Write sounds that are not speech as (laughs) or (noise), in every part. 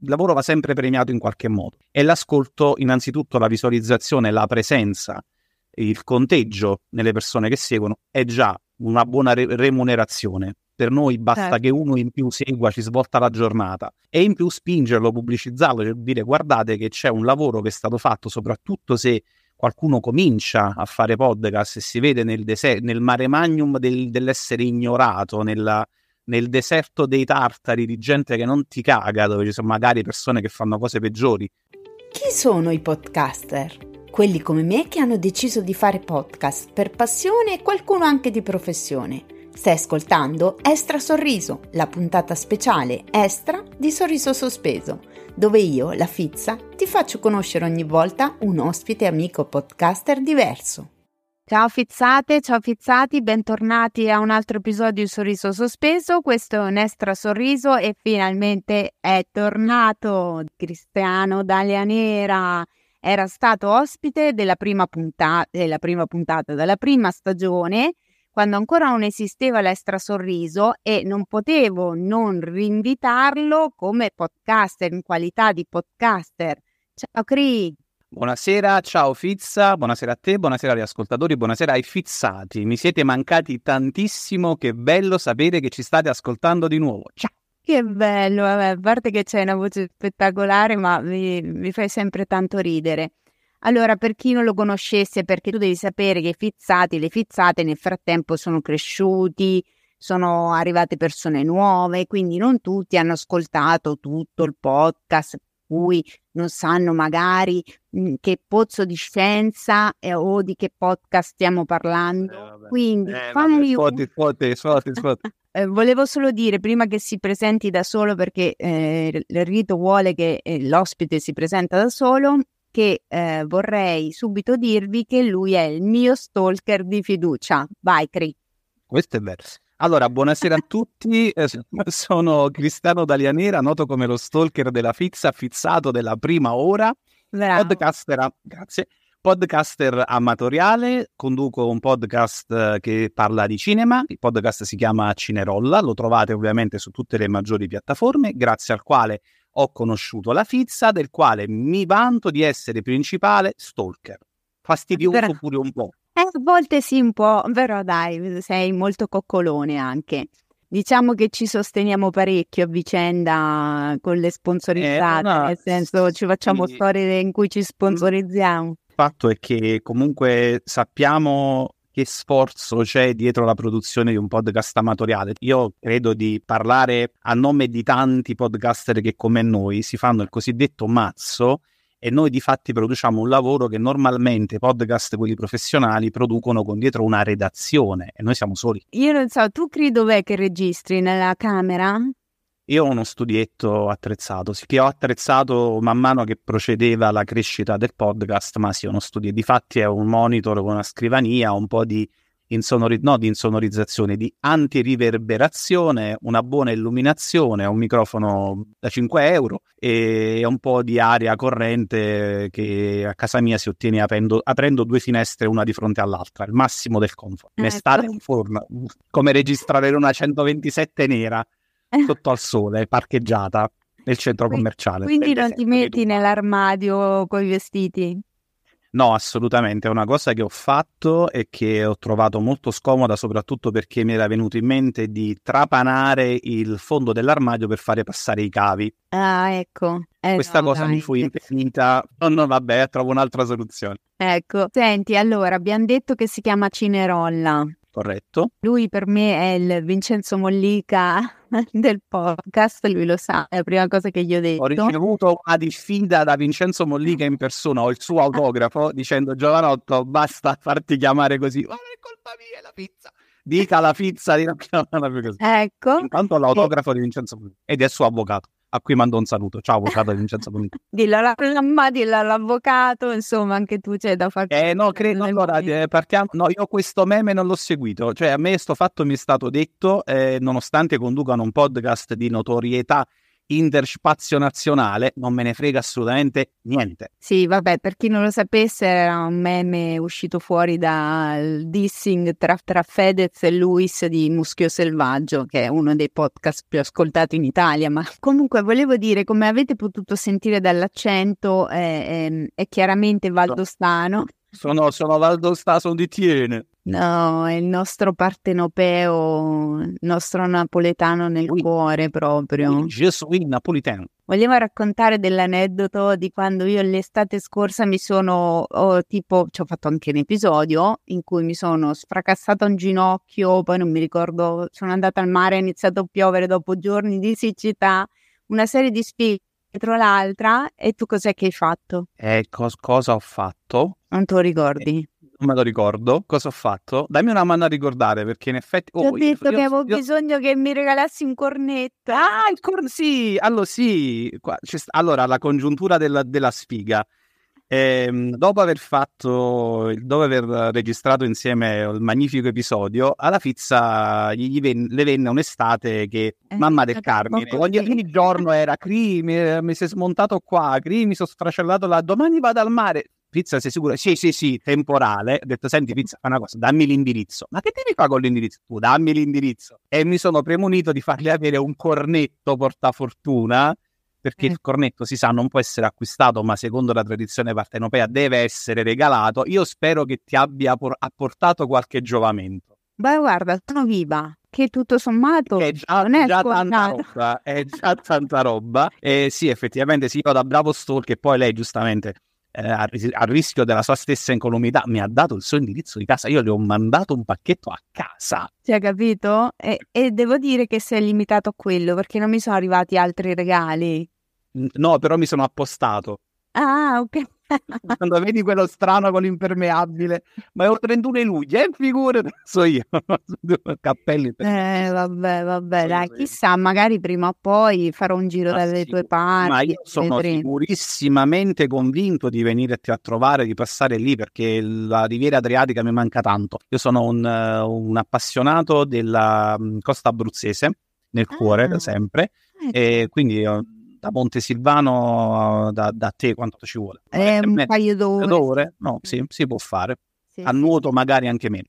il lavoro va sempre premiato in qualche modo. E l'ascolto, innanzitutto la visualizzazione, la presenza, il conteggio nelle persone che seguono è già una buona re- remunerazione. Per noi basta certo. che uno in più segua, ci svolta la giornata e in più spingerlo, pubblicizzarlo, cioè dire guardate che c'è un lavoro che è stato fatto, soprattutto se qualcuno comincia a fare podcast e si vede nel, dese- nel mare magnum del- dell'essere ignorato, nella, nel deserto dei tartari di gente che non ti caga, dove ci sono magari persone che fanno cose peggiori. Chi sono i podcaster? Quelli come me che hanno deciso di fare podcast per passione e qualcuno anche di professione. Stai ascoltando Estra Sorriso, la puntata speciale Estra di Sorriso Sospeso, dove io, la Fizza, ti faccio conoscere ogni volta un ospite amico podcaster diverso. Ciao fizzate, ciao fizzati, bentornati a un altro episodio di Sorriso Sospeso. Questo è un extra sorriso e finalmente è tornato Cristiano Dalia Nera. Era stato ospite della prima, punta- della prima puntata, della prima stagione, quando ancora non esisteva l'extra sorriso e non potevo non rinvitarlo come podcaster, in qualità di podcaster. Ciao Cri! Buonasera, ciao Fizza, buonasera a te, buonasera agli ascoltatori, buonasera ai fizzati. Mi siete mancati tantissimo, che bello sapere che ci state ascoltando di nuovo. Ciao! Che bello, vabbè, a parte che c'è una voce spettacolare, ma mi, mi fai sempre tanto ridere. Allora, per chi non lo conoscesse, perché tu devi sapere che i fizzati, le fizzate nel frattempo sono cresciuti, sono arrivate persone nuove, quindi non tutti hanno ascoltato tutto il podcast, cui non sanno magari mh, che pozzo di scienza eh, o di che podcast stiamo parlando. Eh, Quindi eh, fammi vabbè, sfotti, sfotti, sfotti, (laughs) eh, volevo solo dire, prima che si presenti da solo, perché eh, il rito vuole che eh, l'ospite si presenta da solo, che vorrei subito dirvi che lui è il mio stalker di fiducia. Vai, Cri. Questo è vero. Allora, buonasera a tutti, eh, sono Cristiano Dalianera, noto come lo stalker della Fizza, fizzato della prima ora, Bravo. podcaster, grazie, podcaster amatoriale, conduco un podcast eh, che parla di cinema, il podcast si chiama Cinerolla, lo trovate ovviamente su tutte le maggiori piattaforme, grazie al quale ho conosciuto la Fizza, del quale mi vanto di essere principale stalker. Fastidioso Bra- pure un po'. Eh, a volte sì, un po', però dai, sei molto coccolone anche. Diciamo che ci sosteniamo parecchio a vicenda con le sponsorizzate, eh, no, nel senso ci facciamo sì. storie in cui ci sponsorizziamo. Il fatto è che comunque sappiamo che sforzo c'è dietro la produzione di un podcast amatoriale. Io credo di parlare a nome di tanti podcaster che come noi si fanno il cosiddetto mazzo e noi di fatti produciamo un lavoro che normalmente i podcast, quelli professionali, producono con dietro una redazione e noi siamo soli. Io non so, tu credi dov'è che registri? Nella camera? Io ho uno studietto attrezzato, sì, che ho attrezzato man mano che procedeva la crescita del podcast, ma sì, uno studio. Di fatti è un monitor con una scrivania, un po' di insonori- no, di insonorizzazione, di antiriverberazione, una buona illuminazione, un microfono da 5 euro e un po' di aria corrente che a casa mia si ottiene aprendo, aprendo due finestre una di fronte all'altra, il massimo del comfort. In ecco. estate un forno, come registrare una 127 nera eh. sotto al sole, parcheggiata nel centro commerciale. Quindi non ti metti nell'armadio con i vestiti? No, assolutamente, è una cosa che ho fatto e che ho trovato molto scomoda, soprattutto perché mi era venuto in mente di trapanare il fondo dell'armadio per fare passare i cavi. Ah, ecco. Eh, Questa no, cosa dai. mi fu impedita. No, no, vabbè, trovo un'altra soluzione. Ecco, senti, allora, abbiamo detto che si chiama Cinerolla corretto. Lui per me è il Vincenzo Mollica (laughs) del podcast, lui lo sa, è la prima cosa che gli ho detto. Ho ricevuto una diffida da Vincenzo Mollica in persona, ho il suo (laughs) autografo dicendo Giovanotto basta farti chiamare così, ma non è colpa mia, è la pizza. Dica la pizza di non chiamarla così. Ecco. Intanto l'autografo e... di Vincenzo Mollica ed è suo avvocato a cui mando un saluto. Ciao, avvocato Vincenzo Bonito. (laughs) dillo alla mamma, dillo all'avvocato, insomma, anche tu c'è da fare. Eh, no, credo, allora, eh, partiamo, no, io questo meme non l'ho seguito, cioè a me sto fatto mi è stato detto, eh, nonostante conducano un podcast di notorietà interspazio nazionale, non me ne frega assolutamente niente. Sì, vabbè, per chi non lo sapesse, era un meme uscito fuori dal dissing tra, tra Fedez e Luis di Muschio Selvaggio, che è uno dei podcast più ascoltati in Italia. Ma (laughs) comunque volevo dire, come avete potuto sentire dall'accento, è, è, è chiaramente valdostano. Sono, sono valdostano, sono di Tiene. No, è il nostro partenopeo, il nostro napoletano nel oui. cuore proprio. Oui, je suis napolitano. Vogliamo raccontare dell'aneddoto di quando io l'estate scorsa mi sono, oh, tipo, ci ho fatto anche un episodio in cui mi sono sfracassata un ginocchio, poi non mi ricordo, sono andata al mare, è iniziato a piovere dopo giorni di siccità, una serie di sfide dietro l'altra e tu cos'è che hai fatto? Eh, cos- cosa ho fatto? Non te lo ricordi? Eh non me lo ricordo. Cosa ho fatto? Dammi una mano a ricordare perché in effetti. Oh, Ti ho detto io, che avevo io... bisogno che mi regalassi un cornetto. Ah, il cornetto! Sì, allora sì. Qua, allora, la congiuntura della, della sfiga. Eh, dopo aver fatto, dopo aver registrato insieme il magnifico episodio, alla Fizza gli ven- le venne un'estate che eh, mamma del Carmine ogni, ogni, giorno era Cri, mi, mi si è smontato qua, Cri, mi sono sfracellato là, domani vado al mare. Pizza, sei sicuro? Sì, sì, sì, temporale. Ho detto, senti, Pizza, fa una cosa, dammi l'indirizzo. Ma che devi fare con l'indirizzo? Tu dammi l'indirizzo. E mi sono premunito di fargli avere un cornetto portafortuna, perché eh. il cornetto, si sa, non può essere acquistato, ma secondo la tradizione partenopea deve essere regalato. Io spero che ti abbia por- apportato qualche giovamento. Beh, guarda, sono viva che tutto sommato è già, non è già tanta roba, è già tanta roba. E sì, effettivamente sì, io da bravo stalker, poi lei giustamente eh, a, a, rischio della sua stessa incolumità, mi ha dato il suo indirizzo di casa. Io le ho mandato un pacchetto a casa. Ti ha capito? E, e devo dire che si è limitato a quello perché non mi sono arrivati altri regali. No, però mi sono appostato. Ah, ok. (laughs) Quando vedi quello strano con l'impermeabile, ma è il 31 luglio, eh, figurati, (laughs) so io. (laughs) Cappelli. Per... Eh, vabbè, vabbè, so dai, chissà, magari prima o poi farò un giro ah, dalle sì. tue parti. Ma io sono vedremo. sicurissimamente convinto di venirti a trovare, di passare lì, perché la Riviera Adriatica mi manca tanto. Io sono un, un appassionato della costa abruzzese, nel cuore, ah. da sempre, eh. e quindi da Montesilvano da, da te quanto ci vuole? Eh, un paio d'ore. d'ore? No, sì, si può fare. Sì, a nuoto magari anche meno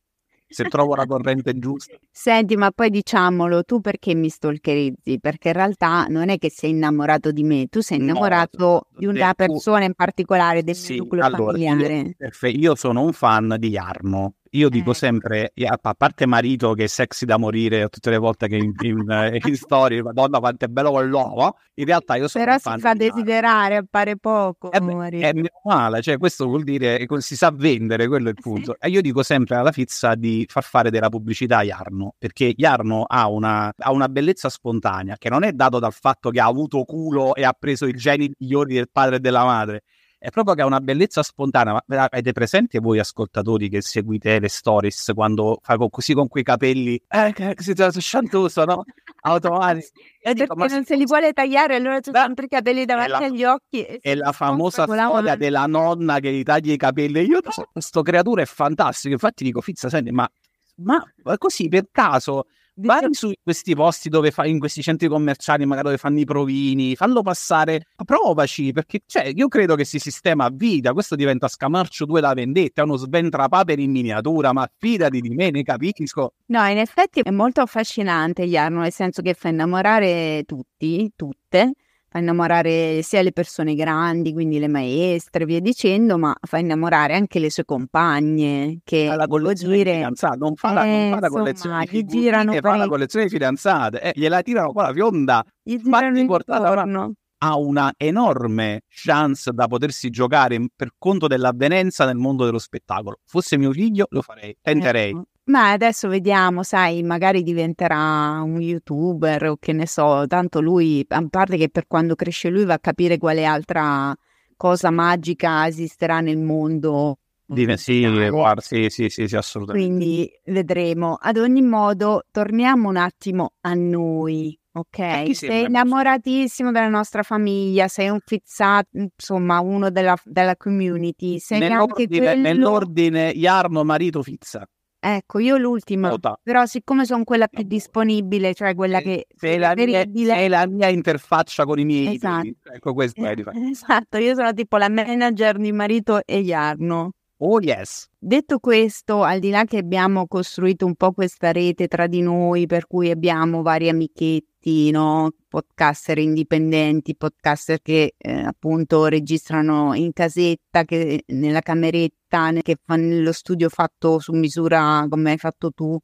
se trovo la (laughs) corrente giusta. Senti, ma poi diciamolo, tu perché mi stalkerizzi? Perché in realtà non è che sei innamorato di me, tu sei innamorato no, di una persona in particolare del sì, mio nucleo allora, familiare. Io, io, sono un fan di Jarno, io dico eh. sempre, a parte marito che è sexy da morire tutte le volte che in, in, eh, in storie, madonna quanto è bello quell'uomo, in realtà io sono Però si fa desiderare, appare poco. Eh beh, è meno male, cioè questo vuol dire che si sa vendere, quello è il punto. E io dico sempre alla Fizza di far fare della pubblicità a Jarno, perché Jarno ha una, ha una bellezza spontanea che non è dato dal fatto che ha avuto culo e ha preso i geni migliori del padre e della madre, è proprio che ha una bellezza spontanea. Ma avete presente voi ascoltatori che seguite le stories quando fa così con quei capelli? Eh, che si sciantoso, no? Automatico. E perché ma... non se li vuole tagliare, allora c'è sempre i capelli davanti la... agli occhi. È la famosa storia della nonna che gli taglia i capelli. Io, questa creatura è fantastica. Infatti dico, Fizza, senti, ma, ma così per caso Vai su questi posti dove fai, in questi centri commerciali, magari dove fanno i provini, fallo passare, provaci, perché cioè, io credo che si sistema a vita, questo diventa Scamarcio 2 la vendetta, è uno sventrapaper in miniatura, ma fidati di me, ne capisco. No, in effetti è molto affascinante Jarno, nel senso che fa innamorare tutti, tutte, fa innamorare sia le persone grandi, quindi le maestre, via dicendo, ma fa innamorare anche le sue compagne che la collezione dire... di fidanzate, non fa la, eh, non fa la collezione di figurine, girano fa la collezione di fidanzate, eh, gliela tirano qua la fionda, gli girano intorno ha una enorme chance da potersi giocare per conto dell'avvenenza nel mondo dello spettacolo. Fosse mio figlio, lo farei, tenterei. Ecco. Ma adesso vediamo, sai, magari diventerà un youtuber o che ne so, tanto lui, a parte che per quando cresce lui va a capire quale altra cosa magica esisterà nel mondo. Dime, sì, guarda, sì, sì, sì, sì, assolutamente. Quindi vedremo. Ad ogni modo, torniamo un attimo a noi, ok? Sei innamoratissimo della nostra famiglia, sei un fizzato, insomma, uno della, della community. Sei nell'ordine, quello... nell'ordine Jarno marito Fizza. Ecco, io l'ultima, Nota. però siccome sono quella più disponibile, cioè quella che sei la, mia, la mia interfaccia con i miei Esatto. Ecco, questo è di fatto. Esatto, io sono tipo la manager di Marito e Jarno. Oh yes. Detto questo, al di là che abbiamo costruito un po' questa rete tra di noi, per cui abbiamo vari amichetti, no? podcaster indipendenti, podcaster che eh, appunto registrano in casetta, che, nella cameretta, che fanno nello studio fatto su misura come hai fatto tu.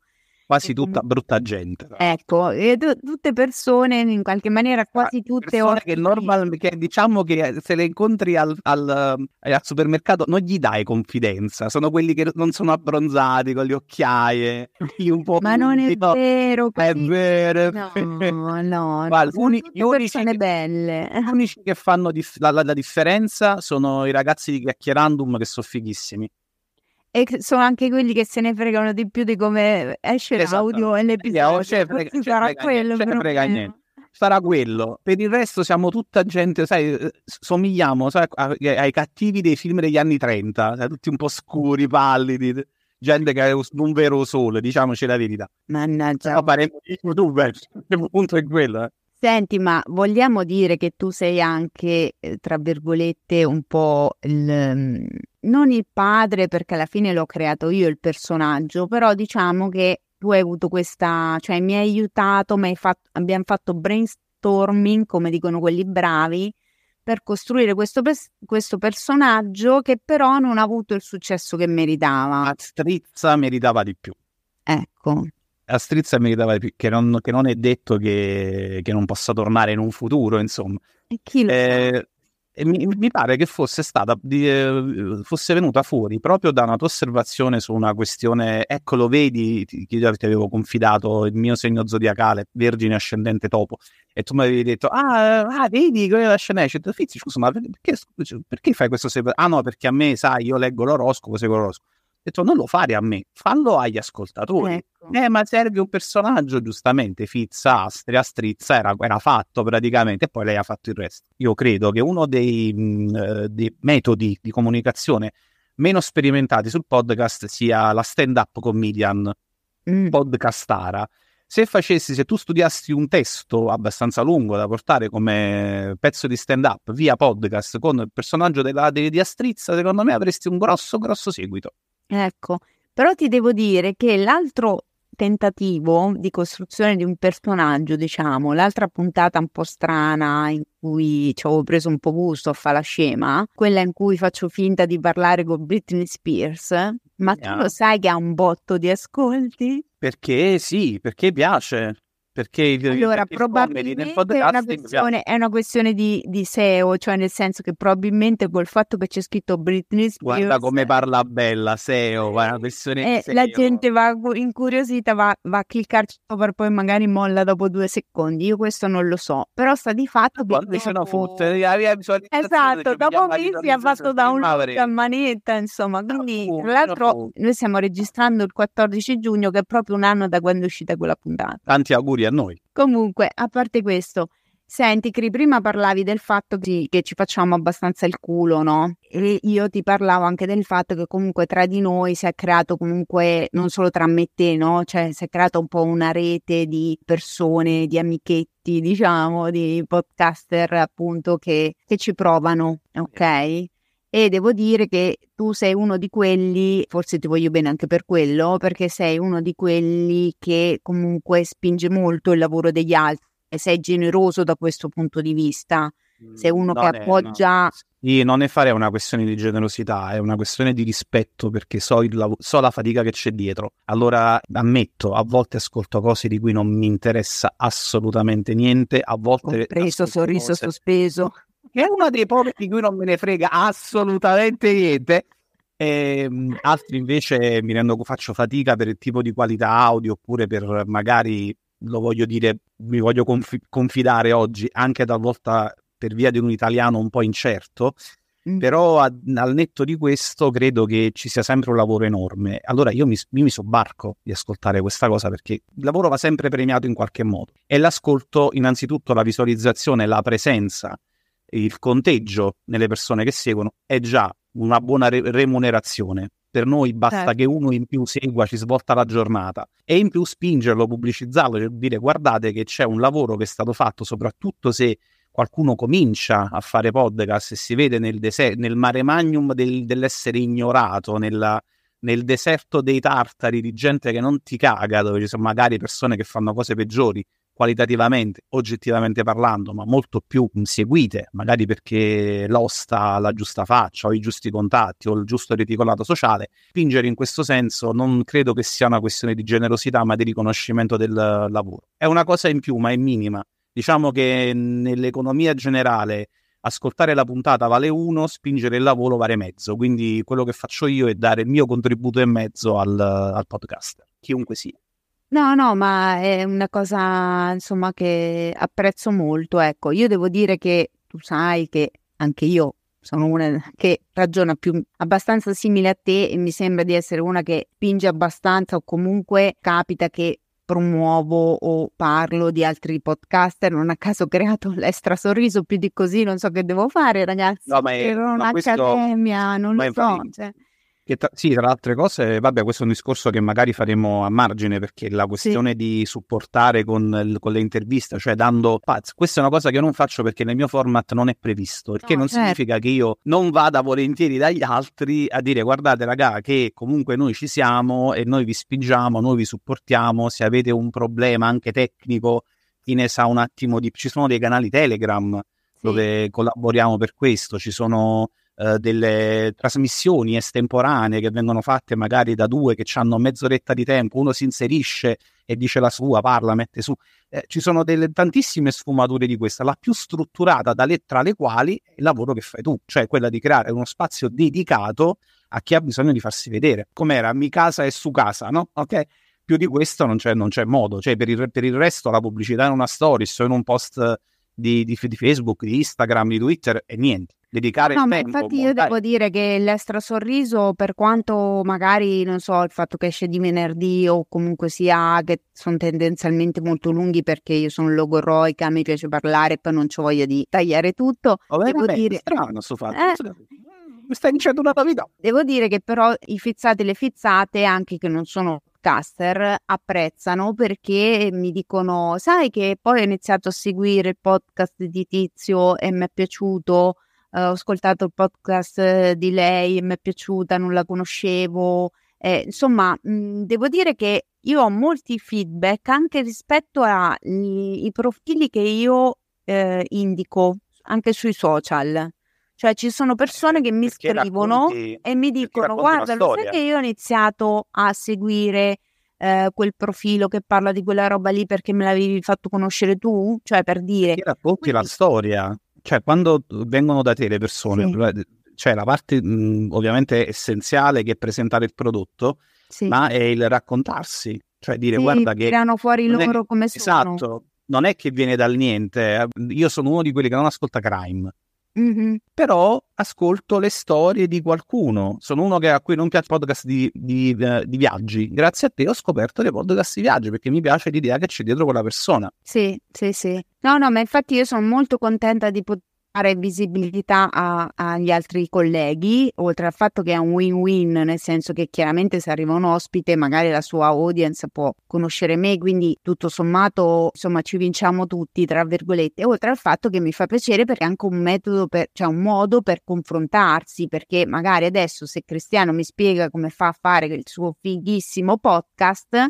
Quasi tutta brutta gente. Ecco, tu- tutte persone, in qualche maniera quasi tutte Persone che, normal, che diciamo che se le incontri al, al, eh, al supermercato non gli dai confidenza, sono quelli che non sono abbronzati con le occhiaie, (laughs) un po' Ma non è no, vero, così- è No, vero. no, (laughs) Guarda, sono uni- gli unici persone che- belle. Gli unici che fanno dif- la, la- la differenza sono i ragazzi di Chiacchierandum che sono fighissimi. E sono anche quelli che se ne fregano di più di come esce Esatto. l'audio e Eh, l'episodio. ce ne frega- ce ne sarà frega quello niente, il frega problema. niente. Sarà quello. Per il resto siamo tutta gente, sai, eh, somigliamo sai, ai cattivi dei film degli anni 30, sai, tutti un po' scuri, pallidi, gente che ha un vero sole, diciamoci la verità. Mannaggia. Però faremo youtuber, il punto è quello. eh. Senti, ma vogliamo dire che tu sei anche, eh, tra virgolette, un po' il... non il padre, perché alla fine l'ho creato io il personaggio, però diciamo che tu hai avuto questa, cioè mi hai aiutato, mi hai fatto, abbiamo fatto brainstorming, come dicono quelli bravi, per costruire questo, questo personaggio che però non ha avuto il successo che meritava. A Strizza meritava di più. Ecco. A Strizza meritava di più, che non, che non è detto che, che non possa tornare in un futuro, insomma. E chi lo sa? E mi, mi pare che fosse stata eh, fosse venuta fuori proprio da una tua osservazione su una questione, ecco lo vedi, ti, ti avevo confidato il mio segno zodiacale, vergine ascendente topo, e tu mi avevi detto, ah, ah vedi quella e detto, Fizzi, scusa, ma perché, perché fai questo? Ah no, perché a me, sai, io leggo l'oroscopo, seguo l'oroscopo. Detto, non lo fare a me, fallo agli ascoltatori. Ecco. Eh, ma serve un personaggio, giustamente. Fizza, Astria, Strizza era, era fatto praticamente, e poi lei ha fatto il resto. Io credo che uno dei, mh, eh, dei metodi di comunicazione meno sperimentati sul podcast sia la stand-up comedian Mm. podcastara. Se facessi, se tu studiassi un testo abbastanza lungo da portare come pezzo di stand-up via podcast con il personaggio della, di, di Astrizza, secondo me avresti un grosso, grosso seguito. Ecco, però ti devo dire che l'altro tentativo di costruzione di un personaggio, diciamo, l'altra puntata un po' strana in cui ci avevo preso un po' gusto a fare la scema, quella in cui faccio finta di parlare con Britney Spears, ma tu Ah. lo sai che ha un botto di ascolti? Perché sì, perché piace. Perché il, Allora, perché nel probabilmente è una è una questione di, di SEO, cioè nel senso che probabilmente col fatto che c'è scritto Britney Spears... Guarda come parla bella, SEO, guarda, una questione di Eh, la gente va cu- incuriosita, va, va a cliccarci per poi magari molla dopo due secondi. Io questo non lo so, però sta di fatto che Quando se ne dopo- fotte, la mia Esatto, dopo mi mesi ha fatto download avrei- a manetta, insomma. Quindi, tra l'altro, noi stiamo registrando il 14 giugno, che è proprio un anno da quando è uscita quella puntata. Tanti auguri a noi. Comunque, a parte questo, senti, Cri, prima parlavi del fatto che, che ci facciamo abbastanza il culo, no? E io ti parlavo anche del fatto che comunque tra di noi si è creato comunque, non solo tra me e te, no? Cioè si è creata un po' una rete di persone, di amichetti, diciamo, di podcaster appunto che, che ci provano, ok? E devo dire che tu sei uno di quelli, forse ti voglio bene anche per quello, perché sei uno di quelli che comunque spinge molto il lavoro degli altri e sei generoso da questo punto di vista. Sei uno Non che è- appoggia... no. Sì, non ne fare una questione di generosità, è una questione di rispetto perché so, il lav- so la fatica che c'è dietro. Allora ammetto, a volte ascolto cose di cui non mi interessa assolutamente niente, a volte Compreso ascolto sorriso cose- sospeso. Che è uno dei pochi di cui non me ne frega assolutamente niente. Ehm, altri invece mi rendo faccio fatica per il tipo di qualità audio oppure per magari lo voglio dire, mi voglio confi- confidare oggi anche talvolta per via di un italiano un po' incerto. Mm. Però a- al netto di questo credo che ci sia sempre un lavoro enorme. Allora io mi, io mi sobbarco di ascoltare questa cosa perché il lavoro va sempre premiato in qualche modo. E l'ascolto innanzitutto la visualizzazione, la presenza, il conteggio nelle persone che seguono è già una buona re- remunerazione. Per noi basta certo. che uno in più segua, ci svolta la giornata e in più spingerlo, pubblicizzarlo, cioè dire guardate che c'è un lavoro che è stato fatto, soprattutto se qualcuno comincia a fare podcast e si vede nel, dese- nel mare magnum del- dell'essere ignorato, nella, nel deserto dei tartari di gente che non ti caga, dove ci sono magari persone che fanno cose peggiori qualitativamente, oggettivamente parlando, ma molto più seguite, magari perché l'osta ha la giusta faccia, o i giusti contatti, o il giusto reticolato sociale. Spingere in questo senso non credo che sia una questione di generosità, ma di riconoscimento del lavoro. È una cosa in più, ma è minima. Diciamo che nell'economia generale ascoltare la puntata vale uno, spingere il lavoro vale mezzo. Quindi quello che faccio io è dare il mio contributo e mezzo al, al podcast, chiunque sia. No, no, ma è una cosa insomma che apprezzo molto. Ecco, io devo dire che tu sai che anche io sono una che ragiona più abbastanza simile a te e mi sembra di essere una che spinge abbastanza o comunque capita che promuovo o parlo di altri podcaster, non a caso ho creato l'estra sorriso più di così, non so che devo fare ragazzi, no, ma è, ero un'accademia, questo... non lo so. Cioè. Tra, sì, tra le altre cose, vabbè, questo è un discorso che magari faremo a margine perché la questione sì. di supportare con, con, le interviste, cioè dando pazz, questa è una cosa che io non faccio perché nel mio format non è previsto, il che no, non certo. significa che io non vada volentieri dagli altri a dire guardate raga che comunque noi ci siamo e noi vi spingiamo, noi vi supportiamo, se avete un problema anche tecnico, chi ne sa un attimo di... ci sono dei canali Telegram sì. dove collaboriamo per questo, ci sono eh, delle trasmissioni estemporanee che vengono fatte magari da due che hanno mezz'oretta di tempo, uno si inserisce e dice la sua, parla, mette su. Eh, ci sono delle tantissime sfumature di questa, la più strutturata le, tra le quali è il lavoro che fai tu, cioè quella di creare uno spazio dedicato a chi ha bisogno di farsi vedere. Com'era? Mi casa e su casa, no? Ok? Più di questo non c'è, non c'è modo, cioè per il, per il, resto la pubblicità in una stories o in un post di, di, di Facebook, di Instagram, di Twitter e niente dedicare no, tempo. Infatti io devo dire che l'estra sorriso, per quanto magari, non so, il fatto che esce di venerdì o comunque sia che sono tendenzialmente molto lunghi perché io sono logoroica, mi piace parlare e poi non ho voglia di tagliare tutto. Oh, devo dire... strano sto fatto. Eh, mi stai dicendo una novità. Devo dire che però i fizzati e le fizzate, anche che non sono podcaster apprezzano perché mi dicono sai che poi ho iniziato a seguire il podcast di Tizio e mi è piaciuto ho ascoltato il podcast di lei, mi è piaciuta, non la conoscevo. Eh, insomma, mh, devo dire che io ho molti feedback anche rispetto ai profili che io eh, indico anche sui social. Cioè ci sono persone che mi perché scrivono racconti, e mi dicono guarda, lo sai che io ho iniziato a seguire eh, quel profilo che parla di quella roba lì perché me l'avevi fatto conoscere tu? Cioè per dire... Perché racconti quindi, la storia cioè quando vengono da te le persone, sì. cioè la parte mh, ovviamente essenziale che è presentare il prodotto, sì. ma è il raccontarsi, cioè dire sì, guarda che... Tirano fuori loro è, come sono. Esatto, non è che viene dal niente, eh. io sono uno di quelli che non ascolta crime, Mm-hmm. Però ascolto le storie di qualcuno. Sono uno che, a cui non piace podcast di, di, uh, di, viaggi. Grazie a te ho scoperto dei podcast di viaggi perché mi piace l'idea che c'è dietro quella persona. Sì, sì, sì. No, no, ma infatti io sono molto contenta di poter dare visibilità a, agli altri colleghi, oltre al fatto che è un win-win, nel senso che chiaramente se arriva un ospite, magari la sua audience può conoscere me, quindi tutto sommato, insomma, ci vinciamo tutti, tra virgolette, oltre al fatto che mi fa piacere perché è anche un metodo, per, cioè un modo per confrontarsi, perché magari adesso se Cristiano mi spiega come fa a fare il suo fighissimo podcast,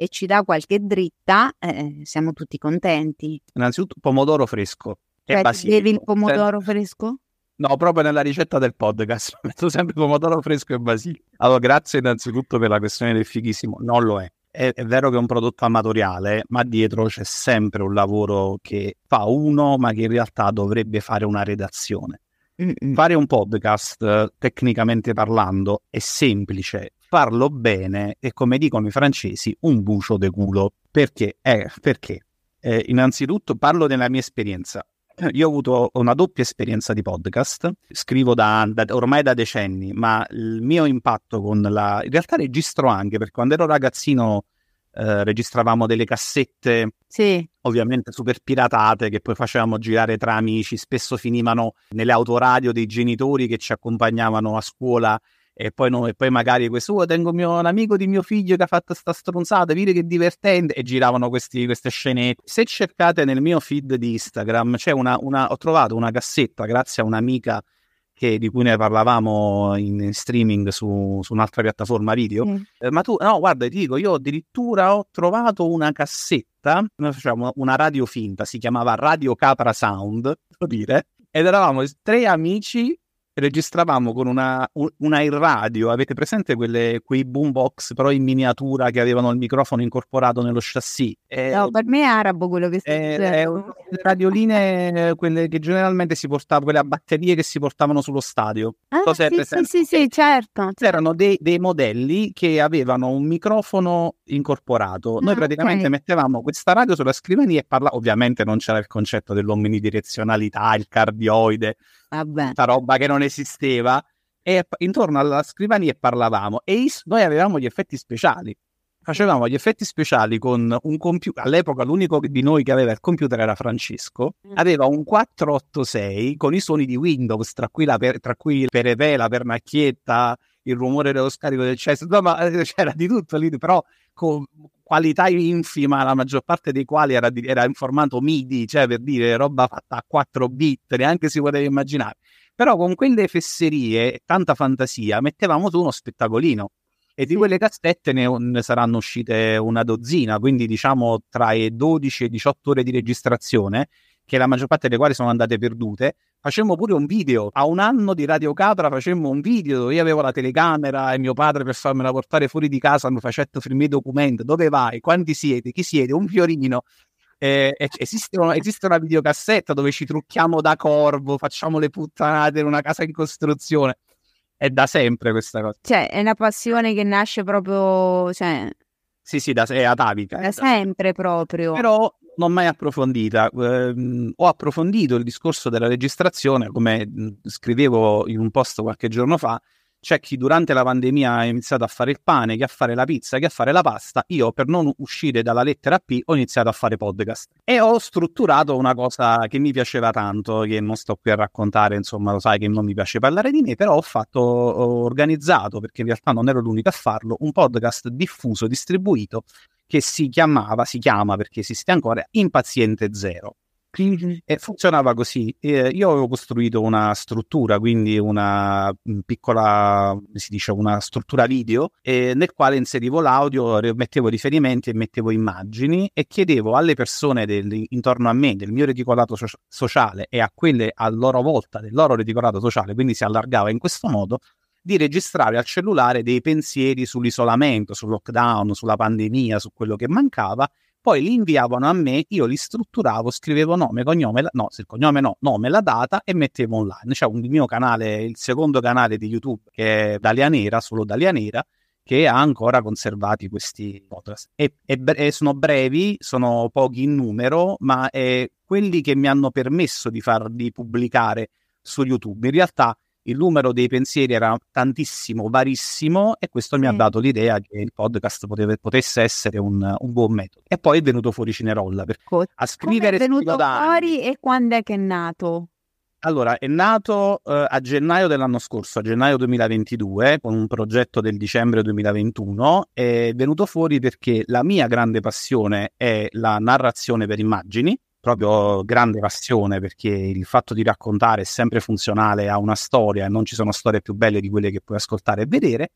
e ci dà qualche dritta, eh, siamo tutti contenti. Innanzitutto pomodoro fresco. Cioè, bevi il pomodoro fresco? No, proprio nella ricetta del podcast. (laughs) Metto sempre pomodoro fresco e basilico. Allora, grazie innanzitutto per la questione del fighissimo. Non lo è. è. È vero che è un prodotto amatoriale, ma dietro c'è sempre un lavoro che fa uno, ma che in realtà dovrebbe fare una redazione. Mm-mm. Fare un podcast, tecnicamente parlando, è semplice. Farlo bene è, come dicono i francesi, un bucio de culo. Perché? Eh, perché? Eh, innanzitutto parlo della mia esperienza io ho avuto una doppia esperienza di podcast, scrivo da, da, ormai da decenni, ma il mio impatto con la... in realtà registro anche, perché quando ero ragazzino eh, registravamo delle cassette, sì. ovviamente super piratate, che poi facevamo girare tra amici, spesso finivano nelle autoradio dei genitori che ci accompagnavano a scuola e poi, no, e poi magari questo, oh, tengo mio, un amico di mio figlio che ha fatto sta stronzata, vedi che divertente, e giravano questi, queste scenette. Se cercate nel mio feed di Instagram, c'è una, una, ho trovato una cassetta grazie a un'amica che, di cui ne parlavamo in streaming su, su un'altra piattaforma video. Mm. Eh, ma tu, no, guarda, ti dico, io addirittura ho trovato una cassetta, noi facciamo una radio finta, si chiamava Radio Capra Sound, devo dire, ed eravamo tre amici registravamo con una, una in radio, avete presente quelle, quei boombox però in miniatura che avevano il microfono incorporato nello chassis? Eh, no, per me è arabo quello che stai dicendo. Le radioline, quelle che generalmente si portavano, quelle a batterie che si portavano sullo stadio. Ah, so sì, sì, sì, sì, certo. C'erano dei, dei, modelli che avevano un microfono incorporato. Noi ah, praticamente okay. mettevamo questa radio sulla scrivania e parlavamo, ovviamente non c'era il concetto dell'omnidirezionalità, il cardioide, tutta roba che non esisteva, e intorno alla scrivania parlavamo e noi avevamo gli effetti speciali. Facevamo gli effetti speciali con un computer. All'epoca l'unico di noi che aveva il computer era Francesco. Mm. Aveva un 486 con i suoni di Windows, tra cui la, per, tra cui la perepè, la pernacchietta, il rumore dello scarico del cesso. No, ma eh, (laughs) c'era di tutto lì, però con qualità infima, la maggior parte dei quali era, di, era in formato MIDI, cioè per dire roba fatta a 4 bit, neanche si poteva immaginare. Però con quelle fesserie e tanta fantasia mettevamo su uno spettacolino. E di quelle cassette ne, ne, saranno uscite una dozzina, quindi diciamo tra le 12 e 18 ore di registrazione, che la maggior parte delle quali sono andate perdute. Facemmo pure un video. A un anno di Radio Capra facemmo un video dove io avevo la telecamera e mio padre per farmela portare fuori di casa mi facette firmare documenti. Dove vai? Quanti siete? Chi siete? Un fiorino. Eh, esiste, una, esiste, una, videocassetta dove ci trucchiamo da corvo, facciamo le puttanate in una casa in costruzione. È da sempre questa cosa. Cioè, è una passione che nasce proprio. Cioè... Sì, sì, da, è atavica. Da sempre proprio. Però non mai approfondita. Eh, ho approfondito il discorso della registrazione, come scrivevo in un post qualche giorno fa. C'è chi durante la pandemia ha iniziato a fare il pane, che a fare la pizza, che a fare la pasta. Io, per non uscire dalla lettera P, ho iniziato a fare podcast. E ho strutturato una cosa che mi piaceva tanto, che non sto qui a raccontare, insomma, lo sai che non mi piace parlare di me, però ho fatto, ho organizzato, perché in realtà non ero l'unico a farlo, un podcast diffuso, distribuito, che si chiamava, si chiama perché esiste ancora, Impaziente Zero. E funzionava così. Eh, io avevo costruito una struttura, quindi una piccola, si dice, una struttura video, eh, nel quale inserivo l'audio, mettevo riferimenti e mettevo immagini e chiedevo alle persone del, intorno a me, del mio reticolato so- sociale e a quelle a loro volta del loro reticolato sociale, quindi si allargava in questo modo, di registrare al cellulare dei pensieri sull'isolamento, sul lockdown, sulla pandemia, su quello che mancava, poi li inviavano a me, io li strutturavo, scrivevo nome, cognome, la... no, il cognome no, nome, la data e mettevo online. C'è un, mio canale, il secondo canale di YouTube che è Dalia Nera, solo Dalia Nera, che ha ancora conservati questi podcast. E, e, e sono brevi, sono pochi in numero, ma è quelli che mi hanno permesso di farli pubblicare su YouTube. In realtà il numero dei pensieri era tantissimo, varissimo e questo sì. mi ha dato l'idea che il podcast poteva, potesse essere un, un, buon metodo. E poi è venuto fuori Cinerolla. Per, Co- a scrivere è venuto fuori e quando è che è nato? Allora, è nato uh, a gennaio dell'anno scorso, a gennaio 2022, con un progetto del dicembre 2021. È venuto fuori perché la mia grande passione è la narrazione per immagini, proprio grande passione perché il fatto di raccontare è sempre funzionale a una storia e non ci sono storie più belle di quelle che puoi ascoltare e vedere.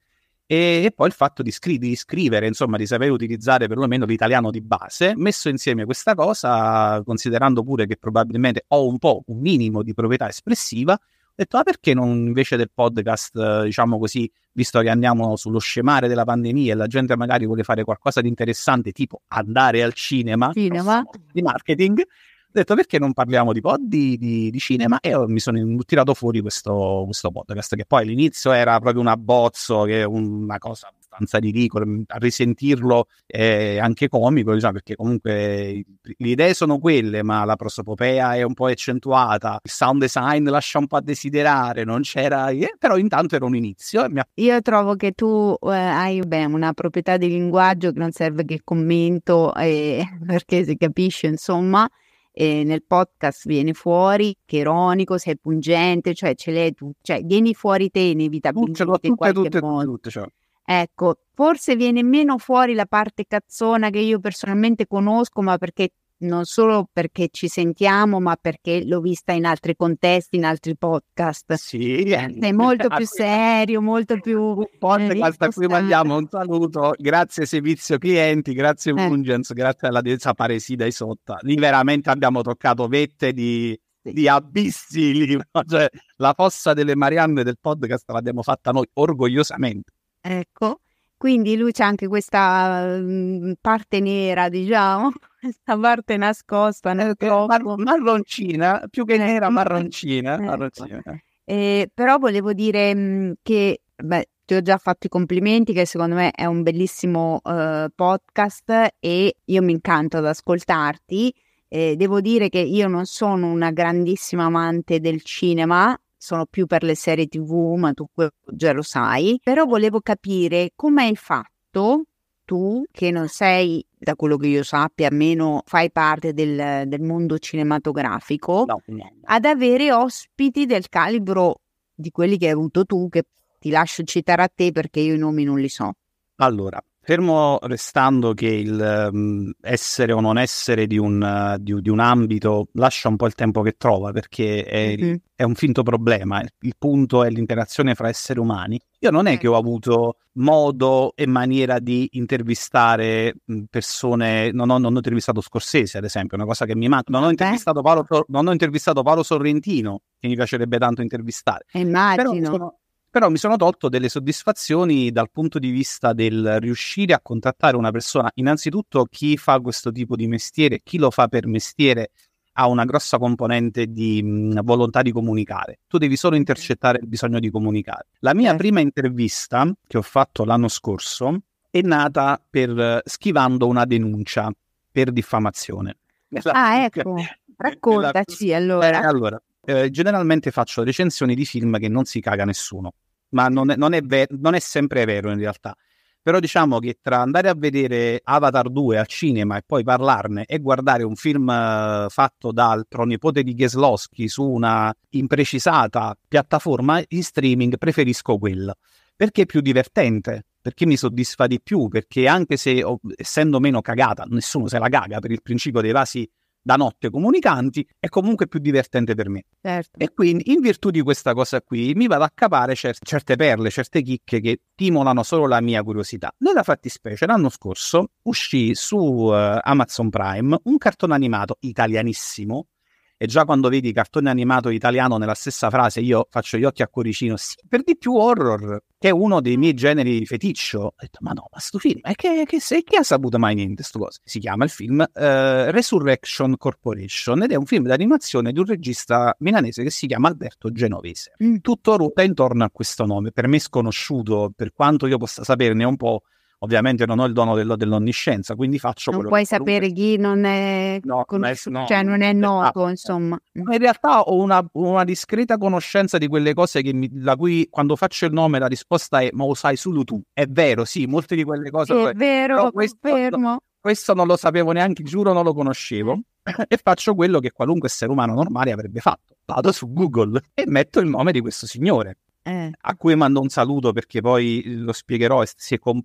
E, e poi il fatto di, scri- di, scrivere, insomma, di sapere utilizzare perlomeno l'italiano di base, messo insieme questa cosa, considerando pure che probabilmente ho un po' un minimo di proprietà espressiva, ho detto, ah perché non invece del podcast, diciamo così, visto che andiamo sullo scemare della pandemia e la gente magari vuole fare qualcosa di interessante, tipo andare al cinema, cinema. di marketing, ho detto perché non parliamo di pod di, di, di cinema e mi sono tirato fuori questo, questo, podcast che poi all'inizio era proprio un abbozzo, che è una cosa abbastanza ridicolo, a risentirlo è anche comico, diciamo, perché comunque le idee sono quelle, ma la prosopopea è un po' accentuata, il sound design lascia un po' a desiderare, non c'era, eh, però intanto era un inizio. Ha... Io trovo che tu eh, hai beh, una proprietà di linguaggio che non serve che commento, eh, (laughs) perché si capisce, insomma, e nel podcast viene fuori che ironico, sei pungente, cioè ce l'hai tu, cioè vieni fuori te inevitabilmente tutte, in qualche tutte, modo. tutte, cioè. Ecco, forse viene meno fuori la parte cazzona che io personalmente conosco, ma perché non solo perché ci sentiamo, ma perché l'ho vista in altri contesti, in altri podcast. Sì, sei molto più serio, molto più podcast a cui mandiamo un saluto. Grazie servizio clienti, grazie eh. Mungens, grazie alla desaparecida Isotta. Lì veramente abbiamo toccato vette di, sì. di abissi, (laughs) lì, cioè, la fossa delle Marianne del podcast l'abbiamo fatta noi orgogliosamente. Ecco, quindi lui c'è anche questa mh, parte nera, diciamo, (laughs) questa parte nascosta nel eh, mar- marroncina, più che nera, marroncina. (laughs) Ecco. marroncina. Eh, però volevo dire mh, che, beh, ti ho già fatto i complimenti, che secondo me è un bellissimo uh, podcast e io mi incanto ad ascoltarti. Eh, devo dire che io non sono una grandissima amante del cinema, sono più per le serie tv, ma tu già lo sai, però volevo capire come hai fatto tu, che non sei, da quello che io sappia, almeno fai parte del, del mondo cinematografico, no, no. ad avere ospiti del calibro di quelli che hai avuto tu, che ti lascio citare a te perché io i nomi non li so. Allora, Fermo restando che il um, essere o non essere di un, uh, di, di un, ambito lascia un po' il tempo che trova perché è, mm-hmm. è, un finto problema, il punto è l'interazione fra esseri umani. Io non è che ho avuto modo e maniera di intervistare persone, non ho, non ho intervistato Scorsese ad esempio, una cosa che mi manca, non ho, intervistato Paolo, non ho intervistato Paolo Sorrentino che mi piacerebbe tanto intervistare. Immagino. Però sono, però mi sono tolto delle soddisfazioni dal punto di vista del riuscire a contattare una persona, innanzitutto chi fa questo tipo di mestiere, chi lo fa per mestiere ha una grossa componente di mh, volontà di comunicare. Tu devi solo intercettare il bisogno di comunicare. La mia prima intervista che ho fatto l'anno scorso è nata per schivando una denuncia per diffamazione. Ah, (laughs) ecco. Raccontaci allora. Eh, allora, eh, generalmente faccio recensioni di film che non si caga nessuno, ma non è, non, è ver- non è, sempre vero in realtà. Però diciamo che tra andare a vedere Avatar 2 al cinema e poi parlarne e guardare un film uh, fatto dal pronipote di Geslowski su una imprecisata piattaforma in streaming, preferisco quello. Perché è più divertente, perché mi soddisfa di più, perché anche se essendo meno cagata, nessuno se la caga per il principio dei vasi da notte comunicanti è comunque più divertente per me. Certo. E quindi in virtù di questa cosa qui mi vado a capare cer- certe perle, certe chicche che stimolano solo la mia curiosità. Nella fattispecie l'anno scorso uscì su uh, Amazon Prime un cartone animato italianissimo e già quando vedi cartone animato italiano nella stessa frase io faccio gli occhi a cuoricino, sì, per di più horror, che è uno dei miei generi feticcio. Ho detto, ma no, ma sto film, è che, che, che, che ha saputo mai niente sto cosa? Si chiama il film uh, Resurrection Corporation ed è un film d'animazione di un regista milanese che si chiama Alberto Genovese. Mm. Tutto ruota intorno a questo nome, per me sconosciuto, per quanto io possa saperne un po' Ovviamente non ho il dono dello, dell'onniscienza, quindi faccio non quello puoi sapere chi non è, no, conosciuto, no, cioè non è noto, ah, insomma. In realtà ho una, una, discreta conoscenza di quelle cose che mi, da cui quando faccio il nome la risposta è ma lo sai solo tu. È vero, sì, molte di quelle cose. È vero, questo, fermo. Questo non lo sapevo neanche, giuro non lo conoscevo. Eh. E faccio quello che qualunque essere umano normale avrebbe fatto. Vado su Google e metto il nome di questo signore eh. a cui mando un saluto perché poi lo spiegherò, è,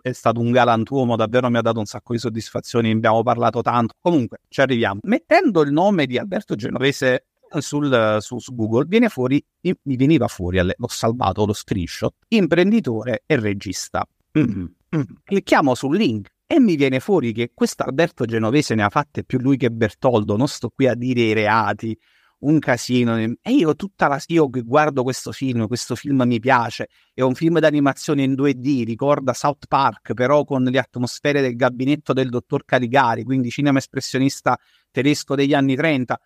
è, stato un galantuomo, davvero mi ha dato un sacco di soddisfazioni, abbiamo parlato tanto, comunque ci arriviamo. Mettendo il nome di Alberto Genovese sul, su, su, Google viene fuori, mi veniva fuori, l'ho salvato lo screenshot, imprenditore e regista. Mm-hmm. (clears throat) Mm-hmm. Clicchiamo sul link e mi viene fuori che questo Alberto Genovese ne ha fatte più lui che Bertoldo, non sto qui a dire i reati, un casino. E io tutta la io che guardo questo film, questo film mi piace, è un film d'animazione in 2D, ricorda South Park, però con le atmosfere del gabinetto del dottor Caligari, quindi cinema espressionista tedesco degli anni 30.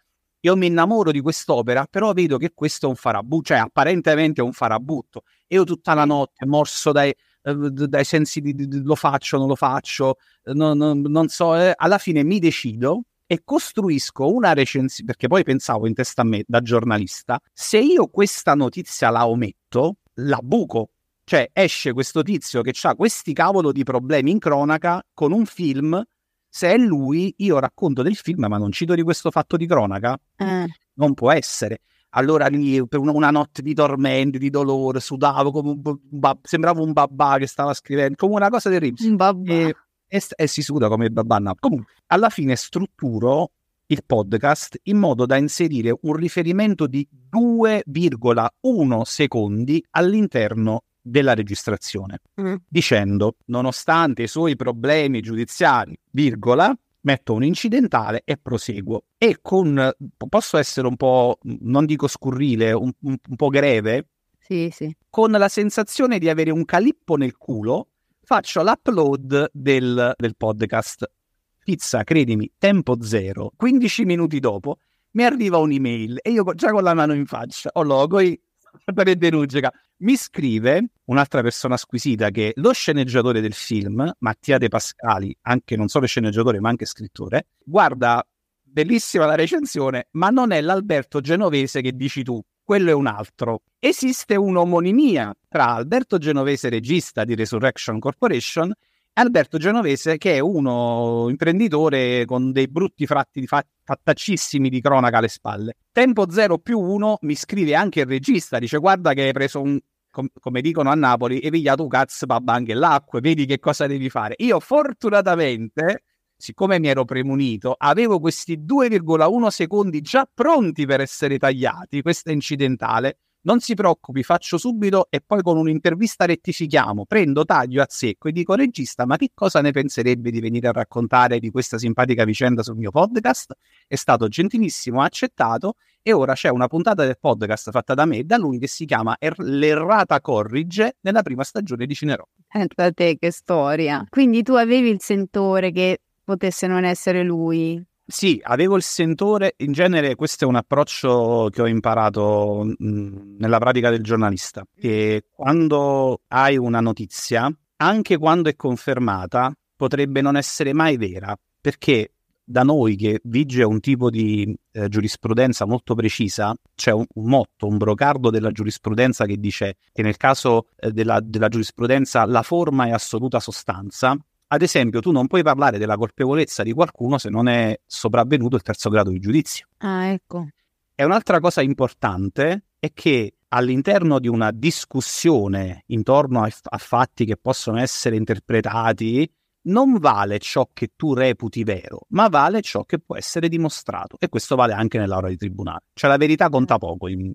Io mi innamoro di quest'opera, però vedo che questo è un farabutto, cioè apparentemente è un farabutto. Io tutta la notte, morso dai, eh, dai sensi di, di, lo faccio, non lo faccio, non, non, non so, eh, alla fine mi decido e costruisco una recensione, perché poi pensavo in testa a me da giornalista, se io questa notizia la ometto, la buco. Cioè esce questo tizio che ha questi cavolo di problemi in cronaca con un film Se è lui, io racconto del film, ma non cito di questo fatto di cronaca. Eh. Non può essere. Allora lì, per una, notte di tormenti, di dolore, sudavo come un, bab- sembrava un babà che stava scrivendo, come una cosa terribile. Un babà. E, e, e si suda come no. Comunque, alla fine strutturo il podcast in modo da inserire un riferimento di 2,1 secondi all'interno della registrazione, Mm. dicendo, nonostante i suoi problemi giudiziari, virgola, metto un incidentale e proseguo. E con, posso essere un po', non dico scurrile, un, un- un po' greve, Sì, sì. con la sensazione di avere un calippo nel culo, faccio l'upload del, del podcast. Pizza, credimi, tempo zero. 15 minuti dopo mi arriva un'email e io già con la mano in faccia, ho logo (laughs) e. Mi scrive un'altra persona squisita che lo sceneggiatore del film, Mattia De Pascali, anche non solo sceneggiatore ma anche scrittore, guarda, bellissima la recensione, ma non è l'Alberto Genovese che dici tu, quello è un altro. Esiste un'omonimia tra Alberto Genovese, regista di Resurrection Corporation, e Alberto Genovese, che è uno imprenditore con dei brutti fratti di fa- fattaccissimi di cronaca alle spalle. Tempo 0 più 1 mi scrive anche il regista, dice guarda che hai preso un, com- come dicono a Napoli, hai pigliato un cazzo babba anche l'acqua, vedi che cosa devi fare. Io fortunatamente, siccome mi ero premunito, avevo questi 2,1 secondi già pronti per essere tagliati, questo è incidentale. Non si preoccupi, faccio subito e poi con un'intervista rettifichiamo, prendo, taglio a secco e dico regista, ma che cosa ne penserebbe di venire a raccontare di questa simpatica vicenda sul mio podcast? È stato gentilissimo, ha accettato e ora c'è una puntata del podcast fatta da me e da lui che si chiama Er- L'errata corrige nella prima stagione di Cinerò. Pensa te che storia. Quindi tu avevi il sentore che potesse non essere lui. Sì, avevo il sentore, in genere questo è un approccio che ho imparato mh, nella pratica del giornalista, che quando hai una notizia, anche quando è confermata, potrebbe non essere mai vera, perché da noi che vige un tipo di eh, giurisprudenza molto precisa, c'è un, un motto, un brocardo della giurisprudenza che dice che nel caso eh, della, della giurisprudenza la forma è assoluta sostanza, ad esempio, tu non puoi parlare della colpevolezza di qualcuno se non è sopravvenuto il terzo grado di giudizio. Ah, ecco. E un'altra cosa importante è che all'interno di una discussione intorno a, a fatti che possono essere interpretati, non vale ciò che tu reputi vero, ma vale ciò che può essere dimostrato. E questo vale anche nell'aula di tribunale. Cioè la verità conta poco. in-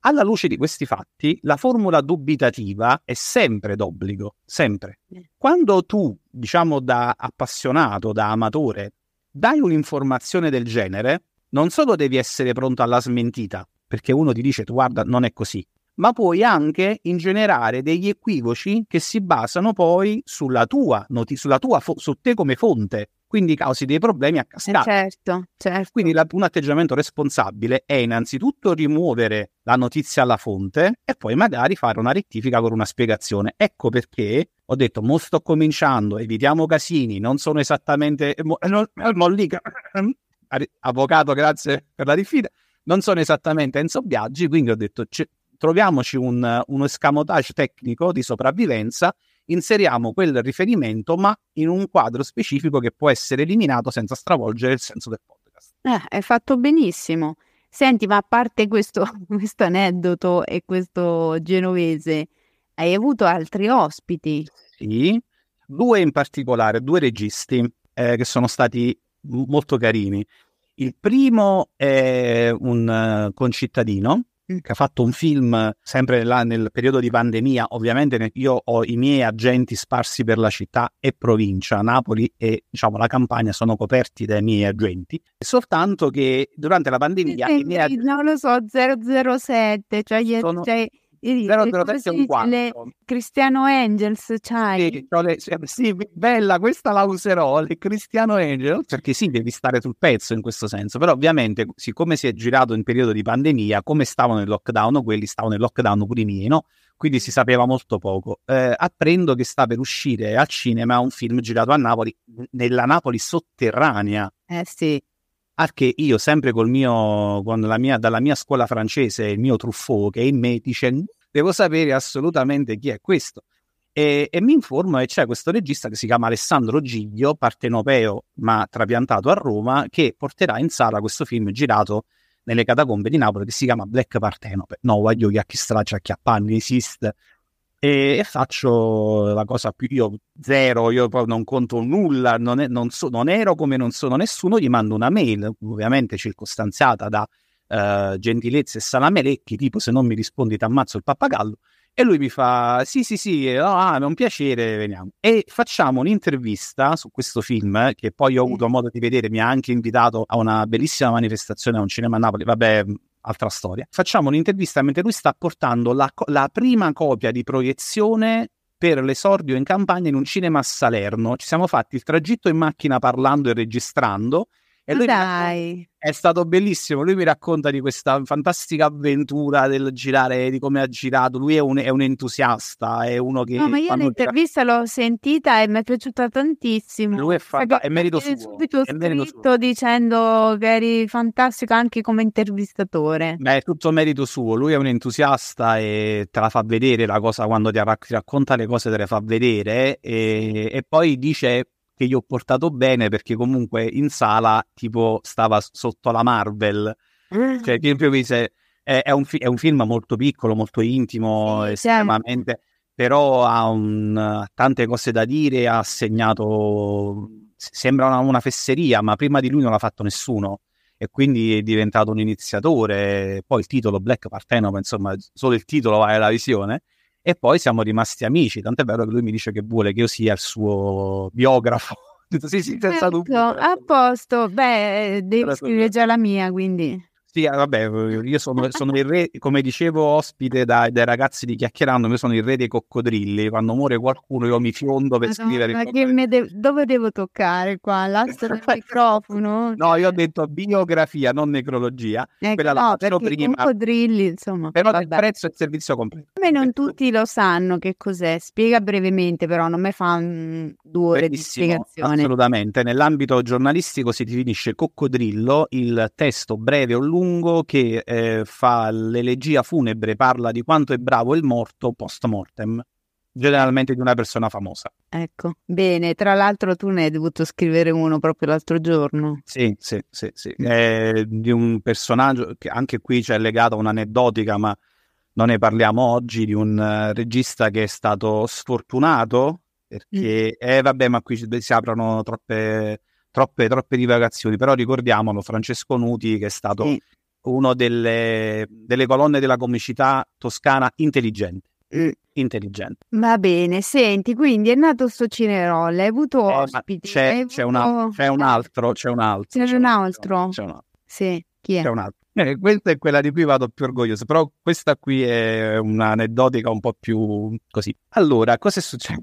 Alla luce di questi fatti, la formula dubitativa è sempre d'obbligo, sempre. Quando tu, diciamo da appassionato, da amatore, dai un'informazione del genere, non solo devi essere pronto alla smentita, perché uno ti dice guarda non è così, ma puoi anche ingenerare degli equivoci che si basano poi sulla tua, noti- sulla tua fo- su te come fonte, quindi causi dei problemi a Eh, cascata. certo, certo. Quindi la- un atteggiamento responsabile è innanzitutto rimuovere la notizia alla fonte e poi magari fare una rettifica con una spiegazione. Ecco perché ho detto, mo sto cominciando, evitiamo casini, non sono esattamente... Mo, eh, non- eh, mo lì- Ari- avvocato, grazie per la diffida, non sono esattamente Enzo Biaggi, quindi ho detto, ci- troviamoci un, uno escamotage tecnico di sopravvivenza inseriamo quel riferimento, ma in un quadro specifico che può essere eliminato senza stravolgere il senso del podcast. Eh, hai fatto benissimo. Senti, ma a parte questo, (laughs) questo aneddoto e questo genovese, hai avuto altri ospiti? Sì, due in particolare, due registi eh, che sono stati molto carini. Il primo è un eh, concittadino. Che ha fatto un film sempre là nel periodo di pandemia. Ovviamente io ho i miei agenti sparsi per la città e provincia, Napoli e diciamo la campagna sono coperti dai miei agenti. Soltanto che durante la pandemia i miei agenti non lo so, 007, cioè, gli- Sono cioè, i- 003 è un come si dice, le 4. Cristiano Angels, c'hai? Sì, sì, bella, questa la userò, le Cristiano Angel, perché sì, devi stare sul pezzo in questo senso, però ovviamente, siccome si è girato in periodo di pandemia, come stavano nel lockdown, quelli stavano nel lockdown pure i miei, no? Quindi si sapeva molto poco. Eh, apprendo che sta per uscire al cinema un film girato a Napoli, nella Napoli sotterranea, Eh sì, al che io sempre col mio, con la mia, dalla mia scuola francese, il mio Truffaut che è in me dice devo sapere assolutamente chi è questo. E, e mi informo e c'è questo regista che si chiama Alessandro Giglio, partenopeo ma trapiantato a Roma, che porterà in sala questo film girato nelle catacombe di Napoli che si chiama Black Partenope. No, voglio che a chi straccia, a chi a panni esiste. E, e, faccio la cosa più io zero, io proprio non conto nulla, non, è, non, so, non ero come non sono nessuno, gli mando una mail, ovviamente circostanziata da uh, gentilezze e salamelecchi, tipo se non mi rispondi ti ammazzo il pappagallo, e lui mi fa: Sì, sì, sì, oh, ah, è un piacere, veniamo. E facciamo un'intervista su questo film che poi ho avuto modo di vedere. Mi ha anche invitato a una bellissima manifestazione a un cinema a Napoli. Vabbè, altra storia. Facciamo un'intervista mentre lui sta portando la, la prima copia di proiezione per l'esordio in campagna in un cinema a Salerno. Ci siamo fatti il tragitto in macchina parlando e registrando e lui Dai. È stato bellissimo. Lui mi racconta di questa fantastica avventura del girare, di come ha girato. Lui è un, è un entusiasta, è uno che. No, ma io l'intervista l'ho sentita e mi è piaciuta tantissimo. Lui è, fanta- è merito suo. subito è merito suo. dicendo che eri fantastico anche come intervistatore. Beh, è tutto merito suo. Lui è un entusiasta e te la fa vedere la cosa quando ti racconta le cose, te le fa vedere e, e poi dice che gli ho portato bene perché comunque in sala tipo stava sotto la Marvel. Mm. Cioè, proprio dice, è, è, un fi- è, un film molto piccolo, molto intimo, sì, estremamente, certo. però ha un, tante cose da dire, ha segnato, sembra una, una fesseria, ma prima di lui non l'ha fatto nessuno e quindi è diventato un iniziatore. Poi il titolo Black Partenope, insomma, solo il titolo vale la visione e poi siamo rimasti amici, tant'è vero che lui mi dice che vuole che io sia il suo biografo. (laughs) sì, sì, senza ecco, dubbio. A posto, beh, devi scrivere già la mia, quindi. Sì, eh, vabbè, io sono, sono, il re, come dicevo ospite dai, dai, ragazzi di Chiacchierando, io sono il re dei coccodrilli, quando muore qualcuno io mi fiondo per Madonna, scrivere. Ma de- dove devo toccare qua? L'astro del (laughs) microfono? No, io ho detto biografia, non necrologia. Ecco, Quella no, perché prima. coccodrilli, insomma. Però vabbè. il prezzo e il servizio completo. A me non tutti lo sanno che cos'è, spiega brevemente però, non mi fa due ore Benissimo, di spiegazione. Assolutamente, nell'ambito giornalistico si definisce coccodrillo il testo breve o lungo lungo che eh, fa l'elegia funebre, parla di quanto è bravo il morto post mortem, generalmente di una persona famosa. Ecco, bene, tra l'altro tu ne hai dovuto scrivere uno proprio l'altro giorno. Sì, sì, sì, sì. È di un personaggio che anche qui c'è legato a un'aneddotica, ma non ne parliamo oggi, di un uh, regista che è stato sfortunato perché, mm. eh vabbè, ma qui si aprono troppe troppe, troppe divagazioni, però ricordiamolo, Francesco Nuti che è stato mm. uno delle, delle, colonne della comicità toscana intelligente. Mm. Intelligente. Va bene, senti, quindi è nato sto Cinerolle, hai avuto eh, ospiti? C'è, hai c'è, avuto... Una, c'è, un altro, c'è un altro. C'è, c'è un altro? C'è un altro. Sì, chi è? C'è un altro. Eh, questa è quella di cui vado più orgoglioso, però questa qui è un'aneddotica un po' più così. Allora, cosa è successo?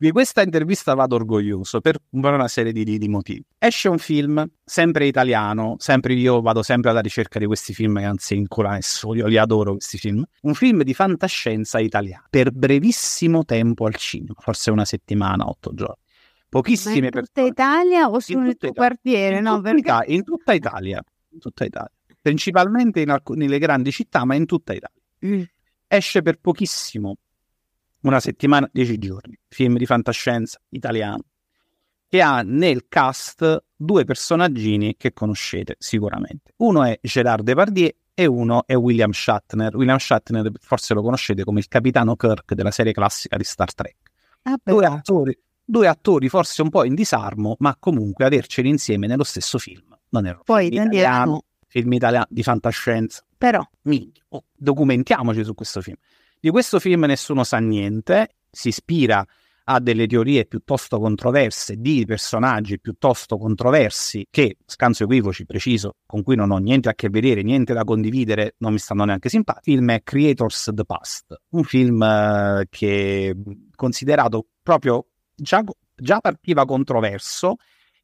Di questa intervista vado orgoglioso per una serie di, di, motivi. Esce un film, sempre italiano, sempre io vado sempre alla ricerca di questi film che anzi incola nessuno, io li adoro questi film. Un film di fantascienza italiano, per brevissimo tempo al cinema, forse una settimana, otto giorni. Pochissime persone. in tutta Italia o solo nel tuo quartiere? In, no, tutta perché... Italia, in tutta Italia. In tutta Italia principalmente in alc- nelle grandi città, ma in tutta Italia. Mm. Esce per pochissimo, una settimana, dieci giorni, film di fantascienza italiano, che ha nel cast due personaggini che conoscete sicuramente. Uno è Gerard Depardieu e uno è William Shatner. William Shatner forse lo conoscete come il capitano Kirk della serie classica di Star Trek. Ah, due, attori, due attori forse un po' in disarmo, ma comunque averceli insieme nello stesso film. Non è Poi italiano, film italiano di fantascienza. Però, oh, documentiamoci su questo film. Di questo film nessuno sa niente, si ispira a delle teorie piuttosto controverse di personaggi piuttosto controversi che, scanso equivoci, preciso, con cui non ho niente a che vedere, niente da condividere, non mi stanno neanche simpatici. Il film è Creators the Past, un film uh, che considerato proprio già, già partiva controverso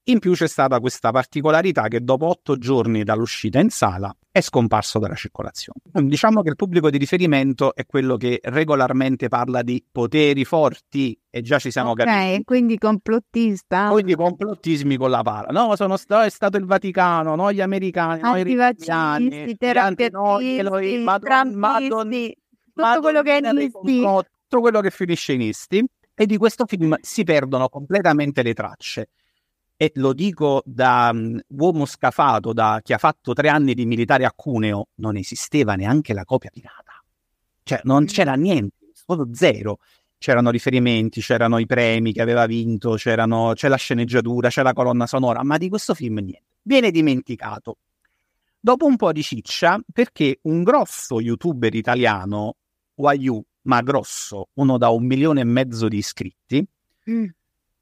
in più c'è stata questa particolarità che dopo otto giorni dall'uscita in sala è scomparso dalla circolazione. Diciamo che il pubblico di riferimento è quello che regolarmente parla di poteri forti e già ci siamo okay, capiti. Quindi complottista. Quindi complottismi con la pala. No, sono st- è stato il Vaticano, no gli americani, no i repubblicani, terapiatisti, noi, Madonna, Madonna, tutto quello che è nisti. tutto quello che finisce in isti e di questo film si perdono completamente le tracce. E lo dico da um, uomo scafato, da chi ha fatto tre anni di militare a Cuneo, non esisteva neanche la copia pirata. Cioè, non mm. c'era niente, solo zero. C'erano riferimenti, c'erano i premi che aveva vinto, c'è la sceneggiatura, c'è la colonna sonora, ma di questo film niente. Viene dimenticato. Dopo un po' di ciccia, perché un grosso youtuber italiano, Wayu, ma grosso, uno da un milione e mezzo di iscritti, mm.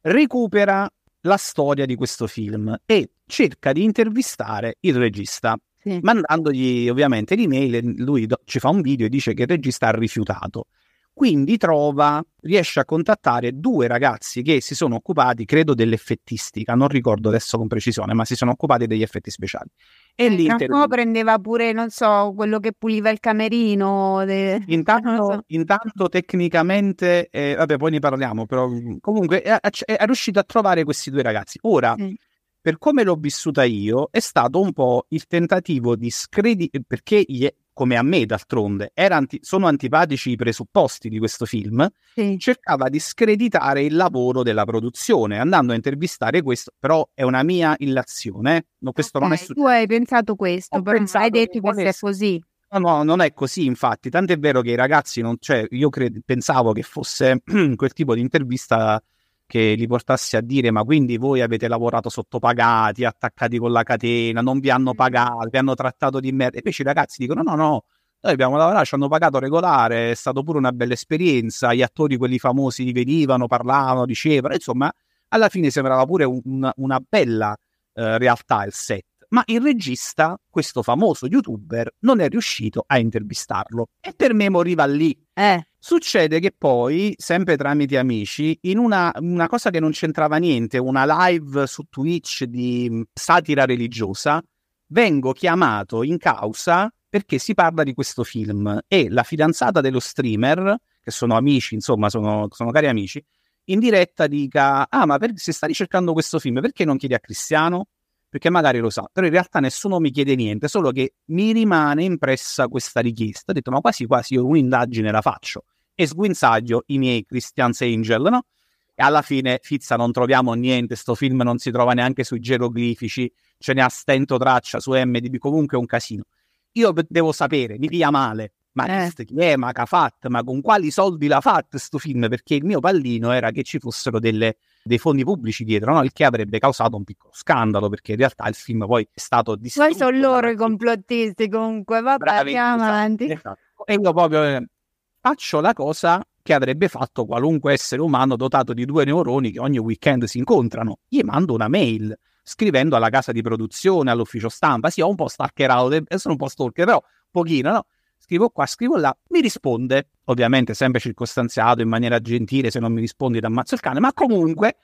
recupera la storia di questo film e cerca di intervistare il regista, sì. mandandogli ovviamente l'email. Lui do- ci fa un video e dice che il regista ha rifiutato. Quindi trova, riesce a contattare due ragazzi che si sono occupati, credo, dell'effettistica, non ricordo adesso con precisione, ma si sono occupati degli effetti speciali. E eh, lì inter... prendeva pure, non so, quello che puliva il camerino. De... (laughs) Intanto, so. intanto tecnicamente, eh, vabbè, poi ne parliamo, però comunque è, è, è, riuscito a trovare questi due ragazzi. Ora, mm per come l'ho vissuta io, è stato un po' il tentativo di screditare, perché come a me d'altronde, anti- sono antipatici i presupposti di questo film, sì. cercava di screditare il lavoro della produzione, andando a intervistare questo, però è una mia illazione, no, questo okay, non è successo. Tu hai pensato questo, Ho però pensato hai detto che, è così. No, no, non è così, infatti, tant'è vero che i ragazzi non, cioè, io cred- pensavo che fosse (clears throat) quel tipo di intervista che li portasse a dire ma quindi voi avete lavorato sottopagati, attaccati con la catena, non vi hanno pagato, vi hanno trattato di merda. E invece i ragazzi dicono no, no, noi abbiamo lavorato, ci hanno pagato regolare, è stata pure una bella esperienza, gli attori quelli famosi venivano, parlavano, dicevano, insomma, alla fine sembrava pure un, una bella eh, realtà il set. Ma il regista, questo famoso youtuber, non è riuscito a intervistarlo. E per me moriva lì. Eh. Succede che poi, sempre tramite amici, in una, una, cosa che non c'entrava niente, una live su Twitch di satira religiosa, vengo chiamato in causa perché si parla di questo film e la fidanzata dello streamer, che sono amici, insomma, sono, sono cari amici, in diretta dica: Ah, ma per, se sta ricercando questo film, perché non chiedi a Cristiano? Perché magari lo sa, però in realtà nessuno mi chiede niente, solo che mi rimane impressa questa richiesta. Ho detto: Ma quasi quasi io un'indagine la faccio e sguinzaglio i miei Christian's Angel, no? E alla fine, Fizza, non troviamo niente, sto film non si trova neanche sui geroglifici, ce ne ha stento traccia su MDB, comunque è un casino. Io devo sapere, mi pia male, ma eh. chi è, ma che ha fatto, ma con quali soldi l'ha fatto questo film? Perché il mio pallino era che ci fossero delle, dei fondi pubblici dietro, no? il che avrebbe causato un piccolo scandalo, perché in realtà il film poi è stato distrutto. Poi sono loro i complottisti comunque, vabbè, andiamo esatto, avanti. Esatto. E io proprio eh, faccio la cosa che avrebbe fatto qualunque essere umano dotato di due neuroni che ogni weekend si incontrano. Gli mando una mail scrivendo alla casa di produzione, all'ufficio stampa. Sì, ho un po' stalkerato, sono un po' stalker, però pochino, no? Scrivo qua, scrivo là, mi risponde, ovviamente sempre circostanziato in maniera gentile, se non mi rispondi ti ammazzo il cane, ma comunque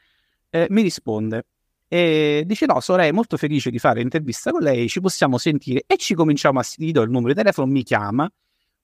eh, mi risponde. E dice no, sarei molto felice di fare intervista con lei, ci possiamo sentire e ci cominciamo a... Gli do il numero di telefono, mi chiama.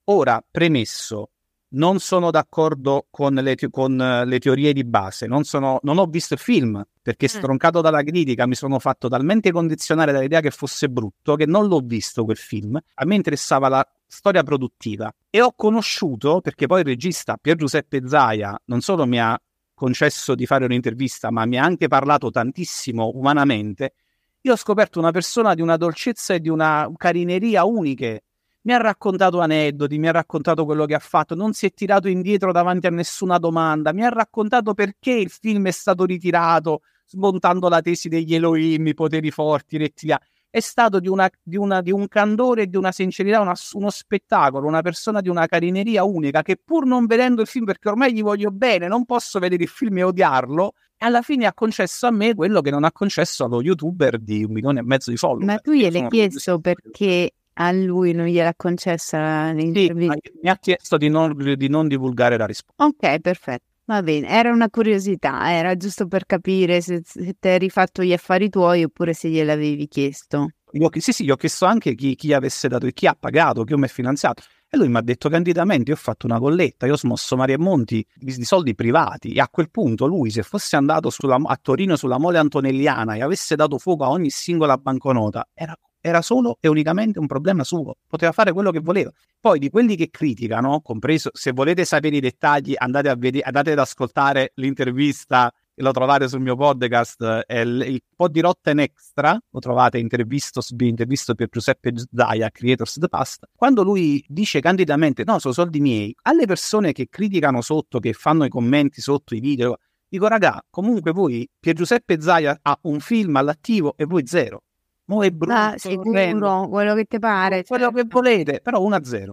Ora, premesso, non sono d'accordo con le, te- con le teorie di base, non, sono, non, ho visto il film perché mm. stroncato dalla critica mi sono fatto talmente condizionare dall'idea che fosse brutto che non l'ho visto quel film. A me interessava la storia produttiva e ho conosciuto, perché poi il regista Pier Giuseppe Zaia non solo mi ha concesso di fare un'intervista, ma mi ha anche parlato tantissimo umanamente, io ho scoperto una persona di una dolcezza e di una carineria uniche mi ha raccontato aneddoti, mi ha raccontato quello che ha fatto, non si è tirato indietro davanti a nessuna domanda, mi ha raccontato perché il film è stato ritirato, smontando la tesi degli Elohim, i poteri forti, i rettiliani. È stato di, una, di, una, di un candore e di una sincerità, una, uno spettacolo, una persona di una carineria unica che pur non vedendo il film, perché ormai gli voglio bene, non posso vedere il film e odiarlo, alla fine ha concesso a me quello che non ha concesso allo youtuber di un milione e mezzo di follower. Ma tu gliel'hai chiesto perché a lui non gliel'ha concessa l'intervista? Sì, mi ha chiesto di non, di non divulgare la risposta. Ok, perfetto. Va bene, era una curiosità, era giusto per capire se, se ti eri fatto gli affari tuoi oppure se gliel'avevi chiesto. Io, sì, sì, gli ho chiesto anche chi, chi avesse dato, chi ha pagato, chi mi ha finanziato. E lui mi ha detto candidamente: Io ho fatto una colletta, io ho smosso Maria Monti di, di, soldi privati. E a quel punto lui, se fosse andato sulla, a Torino sulla mole antonelliana e avesse dato fuoco a ogni singola banconota, era era solo e unicamente un problema suo, poteva fare quello che voleva. Poi di quelli che criticano, compreso se volete sapere i dettagli, andate, vedere, andate ad ascoltare l'intervista lo trovate sul mio podcast, è il, il po' di Rotten Extra, lo trovate intervisto, intervisto per Giuseppe Zaia, Creators the Past, quando lui dice candidamente, no, sono soldi miei, alle persone che criticano sotto, che fanno i commenti sotto i video, dico raga, comunque voi, Pier Giuseppe Zaia ha un film all'attivo e voi zero. Mo è brutto, ah, sicuro, quello che ti pare. Quello certo. che volete, però 1-0.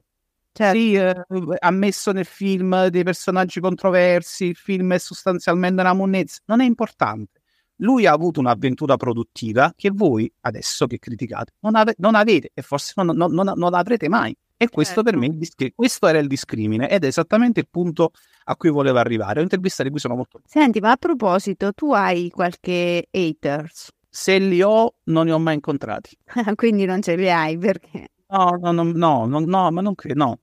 Certo. Sì, eh, ha messo nel film dei personaggi controversi, il film è sostanzialmente una monnezza, non è importante. Lui ha avuto un'avventura produttiva che voi, adesso che criticate, non, ave- non avete e forse non, non, non, non l'avrete mai. E questo certo. per me discri- questo era il discrimine ed è esattamente il punto a cui volevo arrivare. Ho intervista di cui sono molto. Senti, ma a proposito, tu hai qualche haters? Se li ho, non li ho mai incontrati. Quindi non ce li hai perché? No, no, no, no, no, no ma non credo, no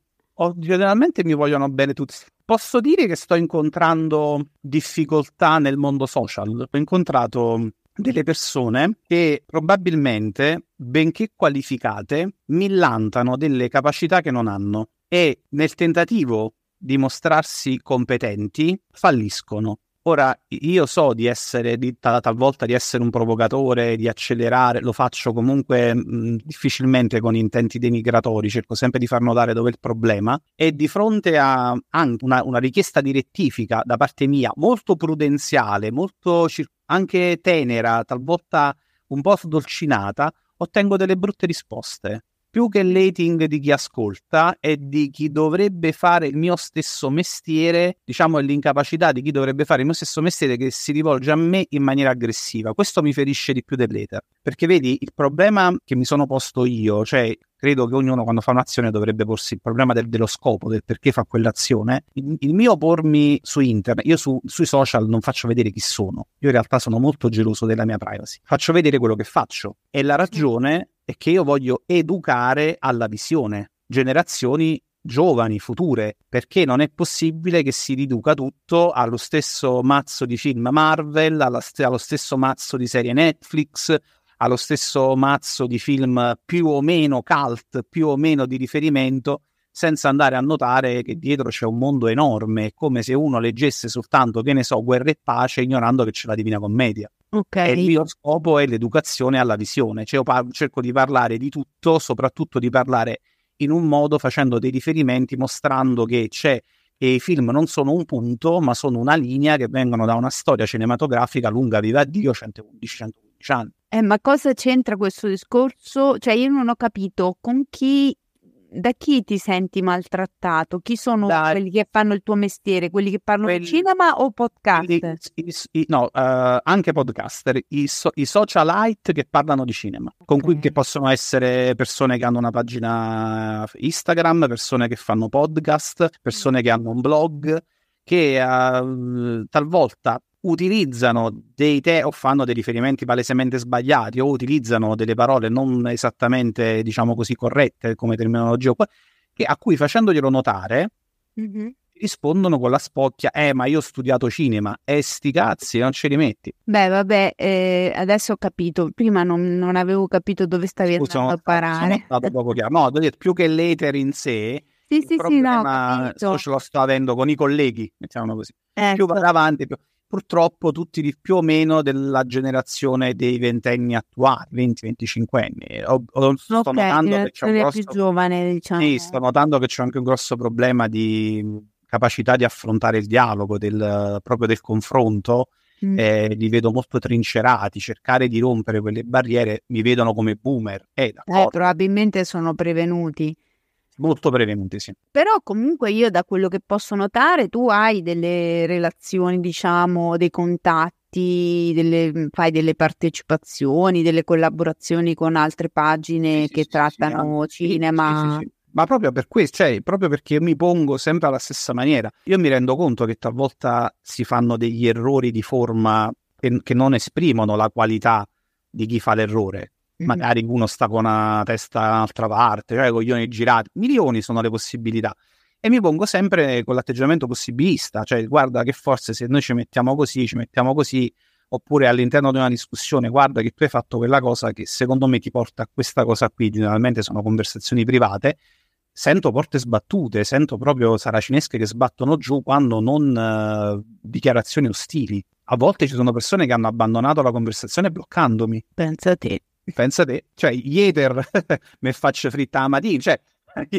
generalmente mi vogliono bene tutti. Posso dire che sto incontrando difficoltà nel mondo social. Ho incontrato delle persone che probabilmente, benché qualificate, millantano delle capacità che non hanno e nel tentativo di mostrarsi competenti falliscono. Ora, io so di essere, di, talvolta di essere un provocatore, di accelerare, lo faccio comunque mh, difficilmente con intenti denigratori, cerco sempre di far notare dove è il problema. E di fronte a anche una, una richiesta di rettifica da parte mia, molto prudenziale, molto anche tenera, talvolta un po' sdolcinata, ottengo delle brutte risposte più che il di chi ascolta è di chi dovrebbe fare il mio stesso mestiere, diciamo è l'incapacità di chi dovrebbe fare il mio stesso mestiere che si rivolge a me in maniera aggressiva. Questo mi ferisce di più dell'ether. Perché vedi, il problema che mi sono posto io, cioè credo che ognuno quando fa un'azione dovrebbe porsi il problema del, dello scopo, del perché fa quell'azione. Il, il mio pormi su internet, io su, sui social non faccio vedere chi sono, io in realtà sono molto geloso della mia privacy, faccio vedere quello che faccio e la ragione è che io voglio educare alla visione generazioni giovani, future, perché non è possibile che si riduca tutto allo stesso mazzo di film Marvel, alla, allo stesso mazzo di serie Netflix, allo stesso mazzo di film più o meno cult, più o meno di riferimento, senza andare a notare che dietro c'è un mondo enorme, come se uno leggesse soltanto, che ne so, guerra e pace, ignorando che c'è la Divina Commedia. Okay. E il mio scopo è l'educazione alla visione, cioè io par- cerco di parlare di tutto, soprattutto di parlare in un modo facendo dei riferimenti, mostrando che c'è e i film non sono un punto, ma sono una linea che vengono da una storia cinematografica lunga, viva Dio, 111-115 anni. Eh, ma cosa c'entra questo discorso? Cioè, io non ho capito con chi da chi ti senti maltrattato? Chi sono da... quelli che fanno il tuo mestiere? Quelli che parlano quelli... di cinema o podcaster? I, i, no, uh, anche podcaster, i, so, i, socialite che parlano di cinema, okay. con cui che possono essere persone che hanno una pagina Instagram, persone che fanno podcast, persone che hanno un blog, che uh, talvolta utilizzano dei te o fanno dei riferimenti palesemente sbagliati o utilizzano delle parole non esattamente, diciamo così, corrette come terminologia, che, a cui facendoglielo notare mm-hmm. rispondono con la spocchia, eh ma io ho studiato cinema, e sti cazzi, non ce li metti. Beh vabbè, eh, adesso ho capito, prima non, non, avevo capito dove stavi Scusa, andando a parare. Sono poco chiaro. No, più che l'eter in sé, sì, sì, sì, no, ce lo sto avendo con i colleghi, mettiamolo così. Ecco. Più vado avanti, più purtroppo tutti di più o meno della generazione dei ventenni attuali, 20-25 anni. Ho, ho, sto okay, notando che c'è un grosso... più giovane, diciamo. Sì, sto notando che c'è anche un grosso problema di capacità di affrontare il dialogo, del, proprio del confronto. Mm. Eh, li vedo molto trincerati, cercare di rompere quelle barriere mi vedono come boomer. Eh, eh, probabilmente sono prevenuti molto prevenuti, sì. Però comunque io da quello che posso notare tu hai delle relazioni, diciamo, dei contatti, delle, fai delle partecipazioni, delle collaborazioni con altre pagine sì, che sì, trattano sì, cinema. Ma proprio per questo, cioè, proprio perché mi pongo sempre alla stessa maniera. Io mi rendo conto che talvolta si fanno degli errori di forma che, che non esprimono la qualità di chi fa l'errore magari uno sta con una testa da un'altra parte, cioè coglioni girati, milioni sono le possibilità. E mi pongo sempre con l'atteggiamento possibilista, cioè guarda che forse se noi ci mettiamo così, ci mettiamo così, oppure all'interno di una discussione, guarda che tu hai fatto quella cosa che secondo me ti porta a questa cosa qui, generalmente sono conversazioni private, sento porte sbattute, sento proprio saracinesche che sbattono giù quando non uh, dichiarazioni ostili. A volte ci sono persone che hanno abbandonato la conversazione bloccandomi. Pensa a te. Pensa te. Cioè, Jeter (laughs) mi faccio fritta a mattina. Cioè,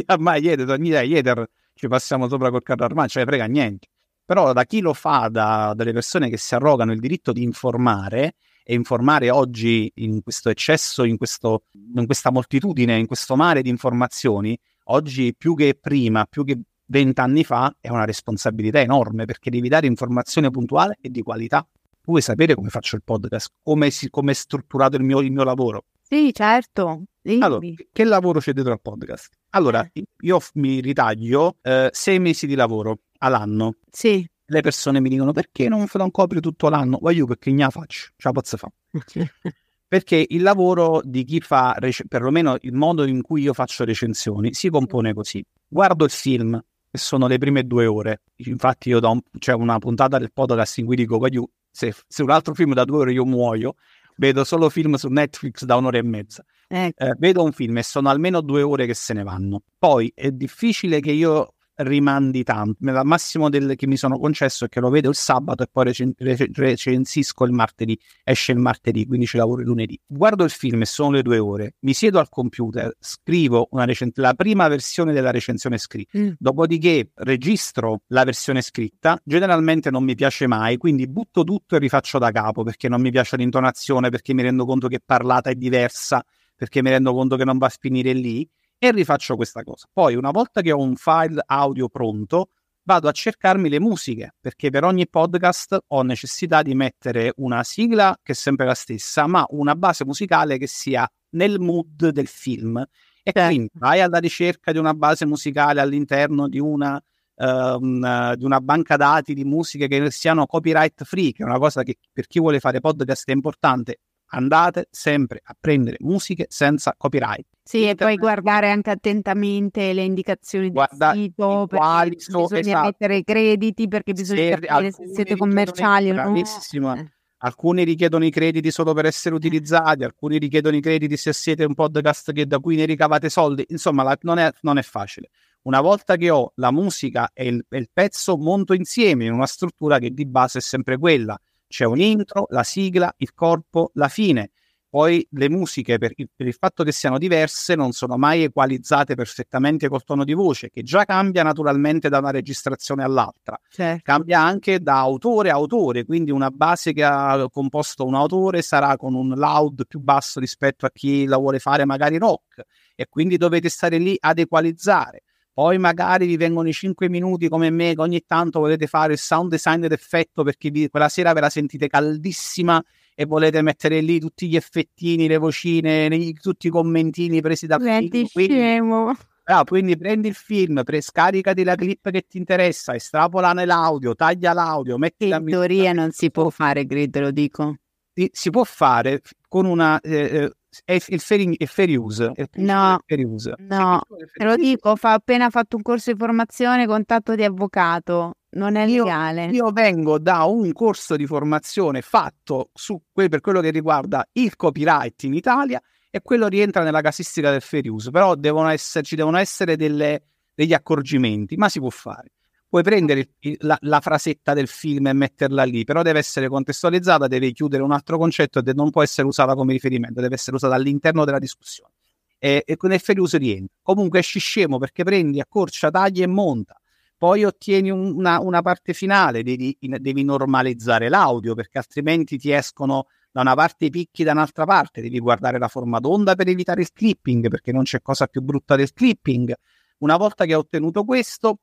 ormai Jeter, ogni idea, Jeter ci passiamo sopra col carro armato, cioè frega niente. Però da chi lo fa, da, dalle persone che si arrogano il diritto di informare, e informare oggi in questo eccesso, in, questo, in questa moltitudine, in questo mare di informazioni, oggi più che prima, più che vent'anni fa, è una responsabilità enorme perché devi dare informazione puntuale e di qualità. Vuoi sapere come faccio il podcast, come, si, come è strutturato il mio, il mio lavoro? Sì, certo. Dimmi. Allora, che lavoro c'è dietro al podcast? Allora, eh. io mi ritaglio eh, sei mesi di lavoro all'anno. Sì. Le persone mi dicono perché non, non copri tutto l'anno? Voglio perché la faccio, ce la posso fare. (laughs) perché il lavoro di chi fa, perlomeno il modo in cui io faccio recensioni, si compone così. Guardo il film, che sono le prime due ore. Infatti io do un, c'è una puntata del podcast in cui dico, voglio, se, se, un altro film da due ore io muoio, vedo solo film su Netflix da un'ora e mezza. Ecco. Eh, vedo un film e sono almeno due ore che se ne vanno. Poi è difficile che io rimandi tanto. Il massimo del, che mi sono concesso è che lo vedo il sabato e poi recen- recensisco il martedì. Esce il martedì, quindi ci lavoro il lunedì. Guardo il film e sono le due ore. Mi siedo al computer, scrivo recen- la prima versione della recensione scritta. Mm. Dopodiché registro la versione scritta. Generalmente non mi piace mai, quindi butto tutto e rifaccio da capo perché non mi piace l'intonazione, perché mi rendo conto che parlata è diversa, perché mi rendo conto che non va a finire lì e rifaccio questa cosa. Poi, una volta che ho un file audio pronto, vado a cercarmi le musiche, perché per ogni podcast ho necessità di mettere una sigla che è sempre la stessa, ma una base musicale che sia nel mood del film. E certo. quindi vai alla ricerca di una base musicale all'interno di una, uh, una, di una banca dati di musiche che siano copyright free, che è una cosa che per chi vuole fare podcast è importante andate sempre a prendere musiche senza copyright. Sì, e poi guardare anche attentamente le indicazioni Guarda, del sito, quali sono, bisogna esatto. mettere i crediti, perché bisogna se, capire se siete commerciali o no. Eh. Alcuni richiedono i crediti solo per essere utilizzati, alcuni richiedono i crediti se siete un podcast che da cui ne ricavate soldi. Insomma, la, non, è, non, è, facile. Una volta che ho la musica e il, e il pezzo, monto insieme in una struttura che di base è sempre quella c'è un intro, la sigla, il corpo, la fine. Poi le musiche, per il, per il, fatto che siano diverse, non sono mai equalizzate perfettamente col tono di voce, che già cambia naturalmente da una registrazione all'altra. Certo. Cambia anche da autore a autore, quindi una base che ha composto un autore sarà con un loud più basso rispetto a chi la vuole fare magari rock, e quindi dovete stare lì ad equalizzare. Poi magari vi vengono i 5 minuti come me, che ogni tanto volete fare il sound design d'effetto perché vi, quella sera ve la sentite caldissima e volete mettere lì tutti gli effettini, le vocine, tutti i commentini presi da film. Quindi, ah, quindi prendi il film, pre- scaricati la clip che ti interessa, estrapola nell'audio, taglia l'audio, metti In teoria non si può fare, grid, lo dico. Si, si può fare con una... Eh, eh è il fair, il fair use. È no, fair use. no, te lo dico, ho appena fatto un corso di formazione contatto di avvocato, non è io, legale. Io vengo da un corso di formazione fatto su per quello che riguarda il copyright in Italia e quello rientra nella casistica del fair use, però devono esserci, devono essere delle, degli accorgimenti, ma si può fare puoi prendere il, la, la, frasetta del film e metterla lì, però deve essere contestualizzata, deve chiudere un altro concetto e non può essere usata come riferimento, deve essere usata all'interno della discussione. E, e nel fair use rientra. Comunque esci scemo perché prendi, accorcia, tagli e monta. Poi ottieni un, una, una, parte finale, devi, devi normalizzare l'audio perché altrimenti ti escono da una parte i picchi, da un'altra parte. Devi guardare la forma d'onda per evitare il clipping perché non c'è cosa più brutta del clipping. Una volta che hai ottenuto questo,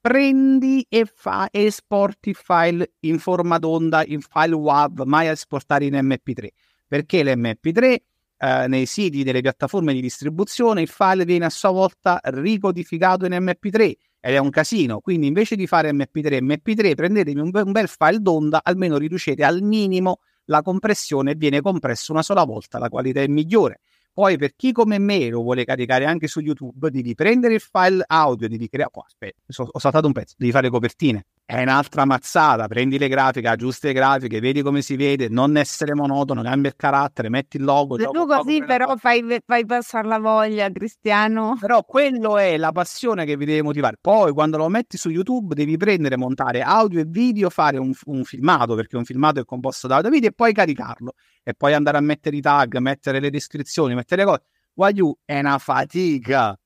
prendi e fa, esporti il file in forma d'onda, in file WAV, mai a esportare in MP3. Perché l'MP3 eh, nei siti delle piattaforme di distribuzione il file viene a sua volta ricodificato in MP3 ed è un casino. Quindi invece di fare MP3 MP3, prendetevi un, be- un bel file d'onda, almeno riducete al minimo la compressione e viene compresso una sola volta, la qualità è migliore. Poi per chi come me lo vuole caricare anche su YouTube, devi prendere il file audio, devi creare... Oh, aspetta, ho saltato un pezzo, devi fare copertine. È un'altra mazzata. Prendi le grafiche, aggiusti le grafiche, vedi come si vede, non essere monotono, cambia il carattere, metti il logo. Se tu così però fai, fai, passare la voglia, Cristiano. Però quello è la passione che vi deve motivare. Poi quando lo metti su YouTube devi prendere, montare audio e video, fare un, un filmato, perché un filmato è composto da audio e video, e poi caricarlo. E poi andare a mettere i tag, mettere le descrizioni, mettere le cose. Guagliù è una fatica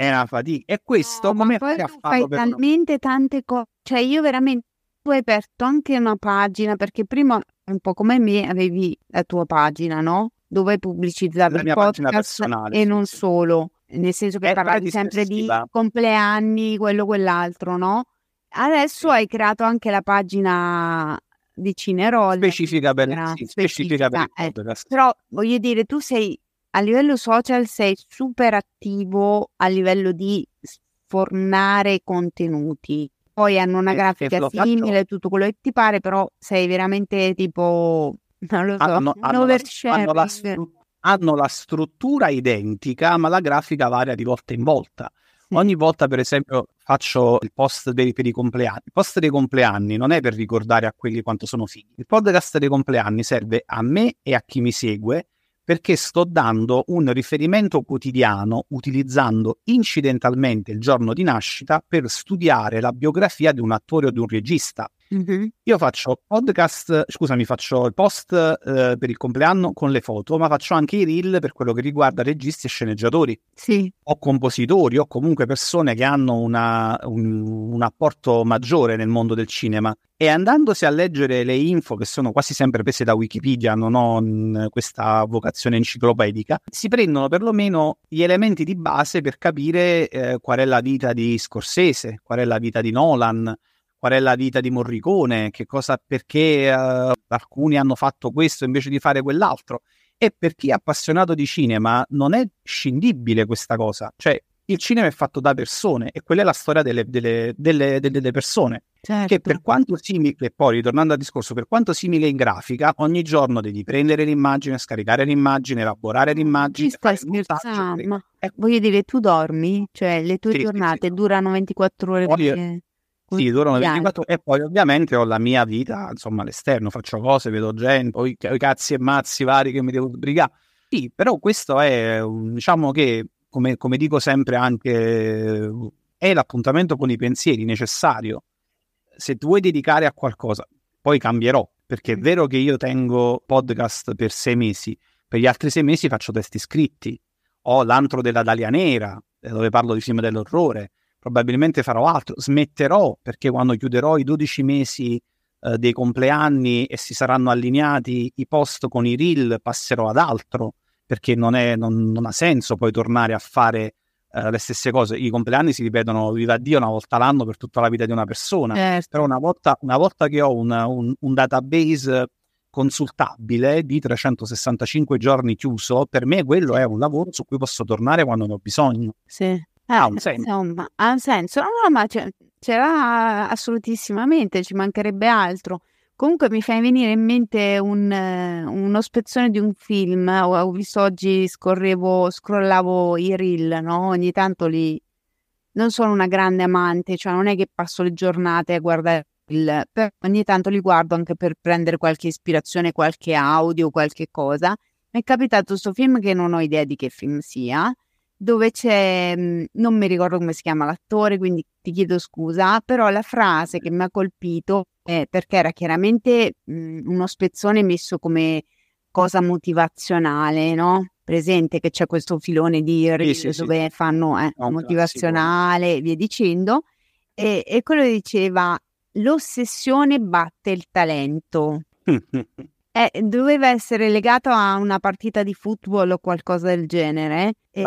è una fatica. E questo no, come fai a farlo? Fai talmente tante cose, cioè io veramente tu hai aperto anche una pagina perché prima un po' come me avevi la tua pagina, no? Dove pubblicizzavi il podcast e non sì. solo, nel senso che parlavi sempre di compleanni, quello quell'altro, no? Adesso sì. hai creato anche la pagina di Cineroll. Specifica per, sì, specifica, specifica per eh, Però voglio dire, tu sei a livello social sei super attivo a livello di sfornare contenuti. Poi hanno una grafica simile, tutto quello che ti pare, però sei veramente tipo, non lo so, hanno, hanno, la, hanno, la stru- hanno la struttura identica, ma la grafica varia di volta in volta. Ogni volta, per esempio, faccio il post dei, per i compleanni. Il post dei compleanni non è per ricordare a quelli quanto sono figli. Il podcast dei compleanni serve a me e a chi mi segue perché sto dando un riferimento quotidiano utilizzando incidentalmente il giorno di nascita per studiare la biografia di un attore o di un regista. Mm-hmm. Io faccio podcast, scusami, faccio il post eh, per il compleanno con le foto, ma faccio anche i reel per quello che riguarda registi e sceneggiatori. Sì. O compositori, o comunque persone che hanno una, un, un apporto maggiore nel mondo del cinema. E andandosi a leggere le info, che sono quasi sempre prese da Wikipedia, non ho mh, questa vocazione enciclopedica, si prendono perlomeno gli elementi di base per capire eh, qual è la vita di Scorsese, qual è la vita di Nolan, qual è la vita di Morricone, che cosa, perché uh, alcuni hanno fatto questo invece di fare quell'altro. E per chi è appassionato di cinema non è scindibile questa cosa. Cioè, il cinema è fatto da persone e quella è la storia delle, delle, delle, delle persone. Certo. Che per quanto simile, e poi ritornando al discorso, per quanto simile in grafica, ogni giorno devi prendere l'immagine, scaricare l'immagine, elaborare l'immagine. Ci stai scherzando? Ma voglio dire, tu dormi? Cioè, le tue sì, giornate sì, sì. durano 24 ore? Poi, perché... Sì, durano 24 e poi ovviamente ho la mia vita, insomma, all'esterno, faccio cose, vedo gente, poi i cazzi e mazzi vari che mi devo sbrigare. Sì, però questo è, diciamo che, come, come dico sempre anche, è l'appuntamento con i pensieri necessario. Se tu vuoi dedicare a qualcosa, poi cambierò, perché è mm. vero che io tengo podcast per sei mesi, per gli altri sei mesi faccio testi scritti, ho l'antro della Dalia Nera, dove parlo di film dell'orrore, probabilmente farò altro, smetterò perché quando chiuderò i 12 mesi eh, dei compleanni e si saranno allineati i post con i reel, passerò ad altro perché non, è, non, non ha senso poi tornare a fare eh, le stesse cose. I compleanni si ripetono, viva Dio, una volta l'anno per tutta la vita di una persona. Certo. Però una volta, una volta, che ho un, un, un database consultabile di 365 giorni chiuso, per me quello è un lavoro su cui posso tornare quando ne ho bisogno. Sì. Eh, ha un senso. Insomma, ha un senso. No, no, ma ce, ce l'ha assolutissimamente, ci mancherebbe altro. Comunque mi fai venire in mente un, uno spezzone di un film. Ho, ho, visto oggi, scorrevo, scrollavo i reel, no? Ogni tanto li... Non sono una grande amante, cioè non è che passo le giornate a guardare il... Però ogni tanto li guardo anche per prendere qualche ispirazione, qualche audio, qualche cosa. Mi è capitato questo film che non ho idea di che film sia, dove c'è, mhmm, non mi ricordo come si chiama l'attore, quindi ti chiedo scusa, però la frase che mi ha colpito è perché era chiaramente mh, mhmm, uno spezzone messo come cosa motivazionale, no? Presente che c'è questo filone di sì, sì, dove sì. fanno eh, motivazionale e via dicendo, e, e quello diceva l'ossessione batte il talento. (laughs) Eh, doveva essere legato a una partita di football o qualcosa del genere. E,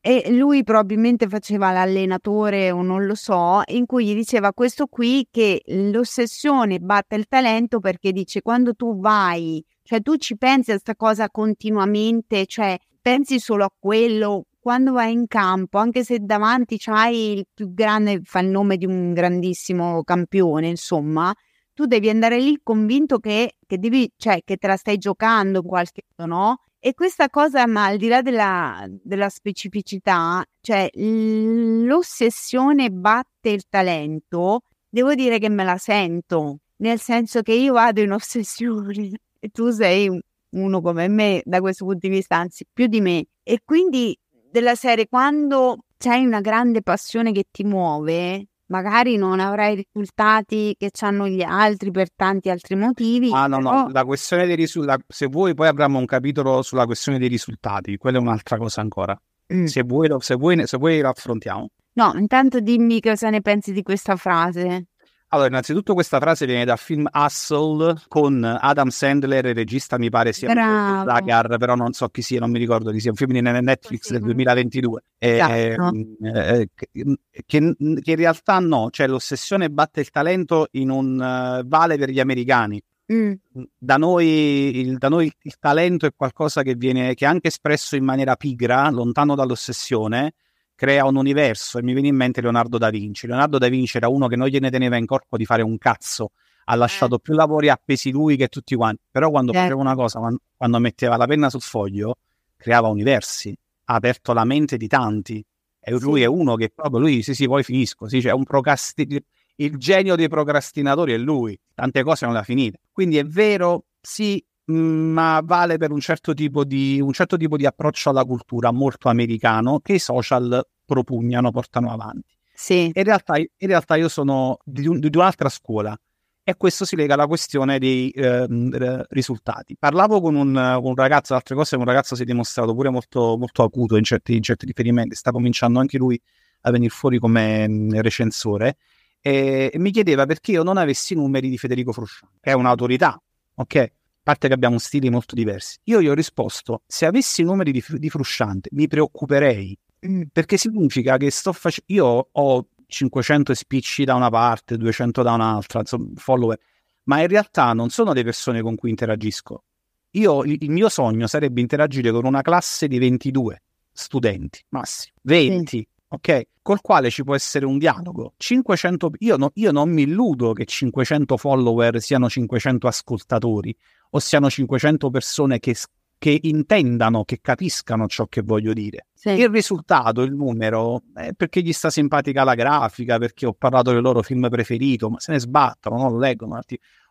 e, e, lui probabilmente faceva l'allenatore o non lo so, in cui gli diceva questo qui che l'ossessione batte il talento perché dice quando tu vai, cioè tu ci pensi a questa cosa continuamente, cioè pensi solo a quello, quando vai in campo, anche se davanti c'hai il più grande, fa il nome di un grandissimo campione, insomma, tu devi andare lì convinto che, che, devi, cioè, che te la stai giocando in qualche modo, no? E questa cosa, ma al di là della, della specificità, cioè l'ossessione batte il talento, devo dire che me la sento, nel senso che io vado in (laughs) ossessione e tu sei uno come me da questo punto di vista, anzi più di me. E quindi della serie, quando c'hai una grande passione che ti muove, magari non avrai i risultati che hanno gli altri per tanti altri motivi. Ah, no, però... no, la questione dei risultati, se vuoi poi avremo un capitolo sulla questione dei risultati, quella è un'altra cosa ancora. Mm. Se, vuoi, se, vuoi, se vuoi lo affrontiamo. No, intanto dimmi cosa ne pensi di questa frase. Allora, innanzitutto questa frase viene dal film Hustle con Adam Sandler, il regista mi pare sia Zagar, però non so chi sia, non mi ricordo chi sia, un film di Netflix del 2022. Esatto. Eh, che, che, in realtà no, cioè l'ossessione batte il talento in un uh, vale per gli americani. Mm. Da, noi, il, da, noi, il, talento è qualcosa che viene che è anche espresso in maniera pigra, lontano dall'ossessione, crea un universo e mi viene in mente Leonardo da Vinci. Leonardo da Vinci era uno che non gliene teneva in corpo di fare un cazzo, ha lasciato eh. più lavori appesi lui che tutti quanti, però quando certo. faceva una cosa, quando, quando, metteva la penna sul foglio, creava universi, ha aperto la mente di tanti. E sì. lui è uno che proprio lui, sì sì, poi finisco, sì, cioè un procrastinatore, il genio dei procrastinatori è lui, tante cose non le ha finite. Quindi è vero, sì, ma vale per un certo, tipo di, un certo tipo di approccio alla cultura molto americano che i social propugnano, portano avanti. Sì. In realtà, in realtà io sono di, un, di, un'altra scuola e questo si lega alla questione dei eh, risultati. Parlavo con un, un, ragazzo, altre cose, un ragazzo si è dimostrato pure molto, molto acuto in certi, in certi, riferimenti, sta cominciando anche lui a venire fuori come mh, recensore e, e mi chiedeva perché io non avessi i numeri di Federico Frusciante, che è un'autorità, ok? Parte che abbiamo stili molto diversi. Io gli ho risposto: se avessi i numeri di, di Frusciante, mi preoccuperei mm, perché significa che sto facendo. Io ho 500 spicci da una parte, 200 da un'altra, insomma, follower, ma in realtà non sono le persone con cui interagisco. Io, il, il mio sogno sarebbe interagire con una classe di 22 studenti, massimo, 20. Sì ok? Col quale ci può essere un dialogo. 500, io, no, io, non mi illudo che 500 follower siano 500 ascoltatori o siano 500 persone che, che intendano, che capiscano ciò che voglio dire. Sì. Il risultato, il numero, è perché gli sta simpatica la grafica, perché ho parlato del loro film preferito, ma se ne sbattono, non lo leggono.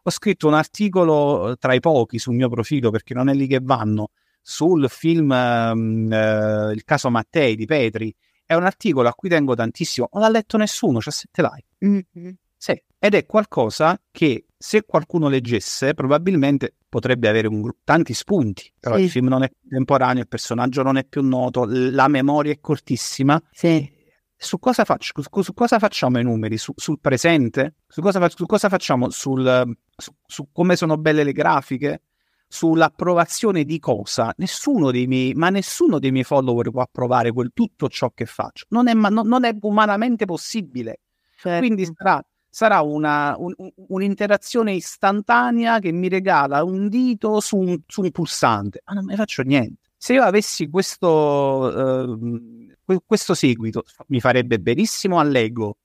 Ho scritto un articolo eh, tra i pochi sul mio profilo, perché non è lì che vanno, sul film um, uh, Il caso Mattei di Petri, è un articolo a cui tengo tantissimo, non l'ha letto nessuno, c'ha sette like. Mm-hmm. Sì, ed è qualcosa che se qualcuno leggesse probabilmente potrebbe avere un, tanti spunti, però sì. il film non è contemporaneo, il personaggio non è più noto, la memoria è cortissima. Sì. Su cosa, faccio, su, cosa facciamo i numeri? Su, sul presente? Su cosa, su cosa facciamo? Sul, su, come sono belle le grafiche? sull'approvazione di cosa, nessuno dei miei, ma nessuno dei miei follower può approvare quel, tutto ciò che faccio. Non è, no, non è umanamente possibile. Certo. Quindi sarà, sarà una, un, un'interazione istantanea che mi regala un dito su un, su un pulsante, ma non ne faccio niente. Se io avessi questo, uh, questo seguito, mi farebbe benissimo all'ego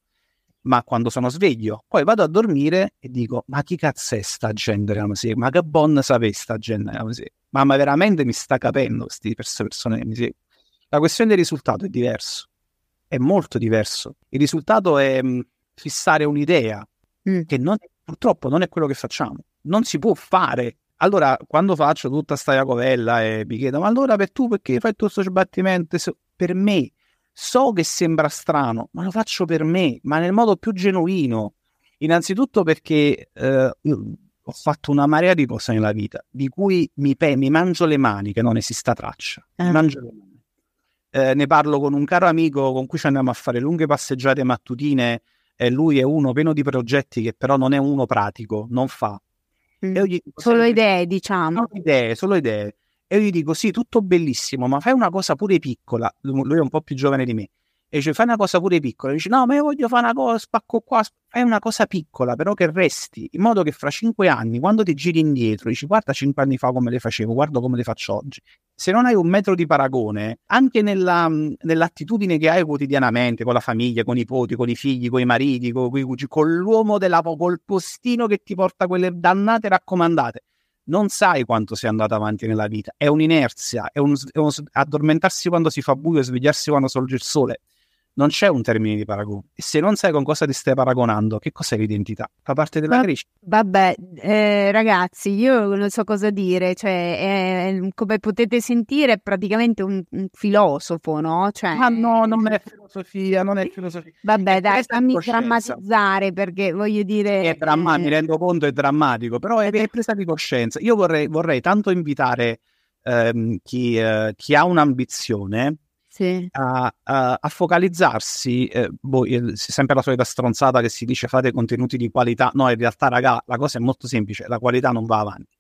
ma quando sono sveglio. Poi vado a dormire e dico, ma chi cazzo è sta gente mi? Ma che bon sapere sta gente mi? Ma, ma veramente mi sta capendo queste persone che mi seguono? La questione del risultato è diverso, è molto diverso. Il risultato è fissare un'idea mm. che non, purtroppo non è quello che facciamo. Non si può fare. Allora, quando faccio tutta sta Iacovella e mi chiedo, ma allora per tu perché fai tutto questo sbattimento? Per me So che sembra strano, ma lo faccio per me, ma nel modo più genuino. Innanzitutto perché eh, ho fatto una marea di cose nella vita, di cui mi, pe- mi mangio le mani, che non esista traccia. Eh. mangio le mani. Eh, ne parlo con un caro amico con cui ci andiamo a fare lunghe passeggiate mattutine. E lui è uno pieno di progetti che però non è uno pratico, non fa. Mm. Dico, solo idee, diciamo. Solo idee, solo idee. E io gli dico: Sì, tutto bellissimo, ma fai una cosa pure piccola. Lui è un po' più giovane di me. E dice: Fai una cosa pure piccola. E dice: No, ma io voglio fare una cosa, spacco qua. Fai una cosa piccola, però che resti in modo che fra cinque anni, quando ti giri indietro, dici: Guarda, cinque anni fa come le facevo, guarda come le faccio oggi. Se non hai un metro di paragone, anche nella, nell'attitudine che hai quotidianamente con la famiglia, con i nipoti, con i figli, con i mariti, con, con, l'uomo della, col postino che ti porta quelle dannate raccomandate non sai quanto sei andato avanti nella vita, è un'inerzia, è, un, è un, addormentarsi quando si fa buio e svegliarsi quando sorge il sole. Non c'è un termine di paragone. E se non sai con cosa ti stai paragonando, che cos'è l'identità? Fa parte della Va- crescita. Vabbè, eh, ragazzi, io non so cosa dire, cioè, è- come potete sentire, è praticamente un, un filosofo, no? Cioè, Ma no, non è filosofia, non è filosofia. Vabbè, dai, fammi drammatizzare perché voglio dire... È dramma- mi eh, rendo conto, è drammatico, però è, è presa di coscienza. Io vorrei, vorrei tanto invitare ehm, chi, eh, chi ha un'ambizione sì. a, a- a focalizzarsi, eh, boh, il- sempre la solita stronzata che si dice fate contenuti di qualità. No, in realtà, raga, la cosa è molto semplice, la qualità non va avanti.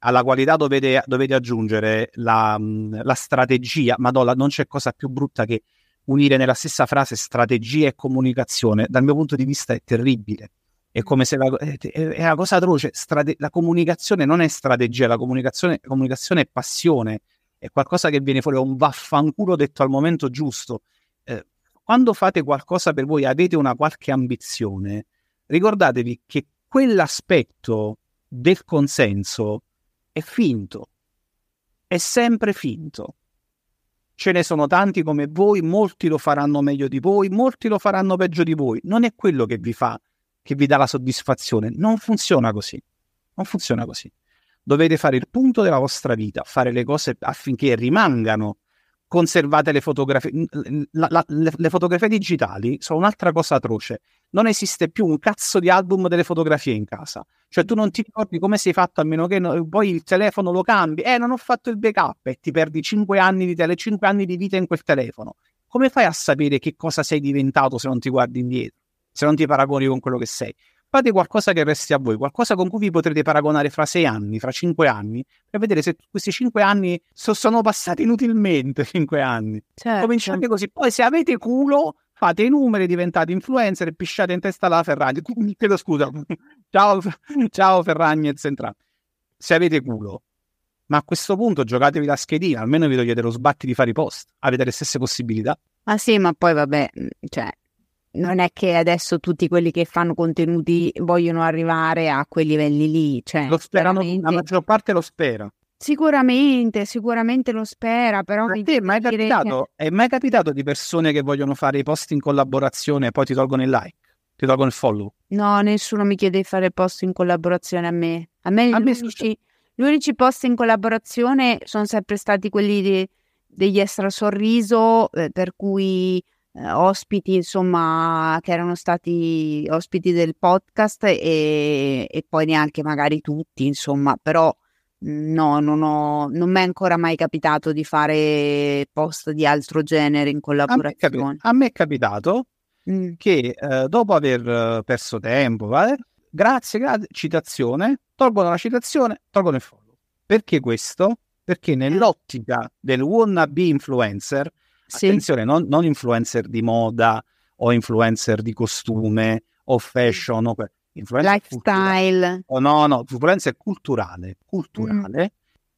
Alla qualità dovete, dovete aggiungere la, mh, la strategia, madonna, non c'è cosa più brutta che unire nella stessa frase strategia e comunicazione. Dal mio punto di vista è terribile. È come se la, è, è una cosa atroce. Strate- la comunicazione non è strategia, la comunicazione, comunicazione è passione, è qualcosa che viene fuori, è un vaffanculo detto al momento giusto. Eh, quando fate qualcosa per voi, avete una qualche ambizione, ricordatevi che quell'aspetto del consenso è finto, è sempre finto. Ce ne sono tanti come voi, molti lo faranno meglio di voi, molti lo faranno peggio di voi. Non è quello che vi fa, che vi dà la soddisfazione. Non funziona così. Non funziona così. Dovete fare il punto della vostra vita, fare le cose affinché rimangano. Conservate le fotografie. la- la- le, le fotografie digitali sono un'altra cosa atroce. Non esiste più un cazzo di album delle fotografie in casa. Cioè, tu non ti ricordi come sei fatto, a meno che no- poi il telefono lo cambi. Eh, non ho fatto il backup e ti perdi 5 anni di, tele, 5 anni di vita in quel telefono. Come fai a sapere che cosa sei diventato se non ti guardi indietro? Se non ti paragoni con quello che sei? Fate qualcosa che resti a voi, qualcosa con cui vi potrete paragonare fra 6 anni, fra 5 anni, per vedere se questi 5 anni so- sono passati inutilmente. (laughs) 5 anni. certo. Cominciate così. Poi, se avete culo, fate i numeri, diventate influencer e pisciate in testa alla Ferragni. (laughs) Chiedo scusa. (laughs) ciao, ciao Ferragnez entrambi. Se avete culo. Ma a questo punto giocatevi la schedina, almeno vi togliete lo sbatti di fare i post. Avete le stesse possibilità. Ma sì, ma poi vabbè, cioè, non è che adesso tutti quelli che fanno contenuti vogliono arrivare a quei livelli lì, cioè, Lo sperano, veramente- la maggior parte lo spera. Sicuramente, sicuramente lo spera, però A te è mai dire che- capitato, è mai capitato di persone che vogliono fare i post in collaborazione e poi ti tolgono il like, ti tolgono il follow? No, nessuno mi chiede di fare post in collaborazione a me. A me, A gli, me unici, gli unici post in collaborazione sono sempre stati quelli di- degli extra sorriso, eh, per cui eh, ospiti, insomma, che erano stati ospiti del podcast e, e poi neanche magari tutti, insomma, però mh, no, non ho, non mi è ancora mai capitato di fare post di altro genere in A me, capi- collaborazione. a me è capitato Mm, che eh, dopo aver eh, perso tempo, vale? grazie, grazie, citazione, tolgono la citazione, tolgono il follow. Perché questo? Perché nell'ottica del wannabe influencer, sì. attenzione, non, non influencer di moda o influencer di costume o fashion, o. Lifestyle. Oh, no, no, influencer culturale, culturale,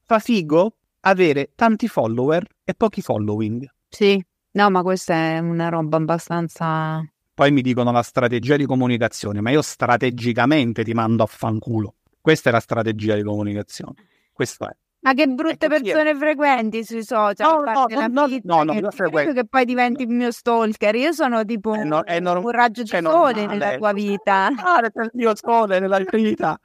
fa figo avere tanti follower e pochi following. Sì, no, ma questa è una roba abbastanza... Poi mi dicono la strategia di comunicazione, ma io strategicamente ti mando a fanculo. Questa è la strategia di comunicazione. Questo è. Ma che brutte Ecco, sì, persone frequenti sui social. No, no, no, pizza, no, no, credo frequenti. che poi diventi il mio stalker. Io sono tipo È no- è norm- un raggio di cioè, sole normale. nella tua vita. Male per il mio sole nella vita.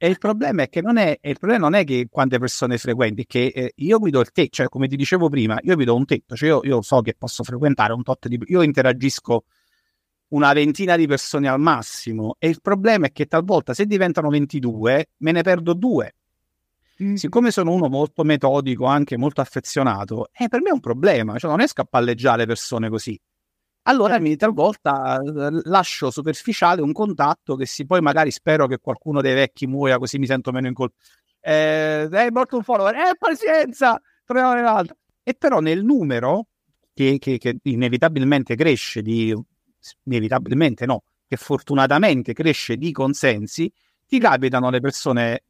E il problema è che non è, il problema non è che quante persone frequenti, che eh, io mi do il tetto, cioè come ti dicevo prima, io vi do un tetto, cioè io, io so che posso frequentare un tot di... Io interagisco una ventina di persone al massimo e il problema è che talvolta se diventano 22 me ne perdo due. Siccome sono uno molto metodico, anche molto affezionato, eh, per me è un problema, cioè non riesco a palleggiare persone così. Allora mi talvolta eh, lascio superficiale un contatto che si poi magari spero che qualcuno dei vecchi muoia così mi sento meno in colpa. Eh, è morto un follower, eh pazienza, troviamo l'altro. E però nel numero che, che- che inevitabilmente cresce di inevitabilmente no, che fortunatamente cresce di consensi, ti capitano le persone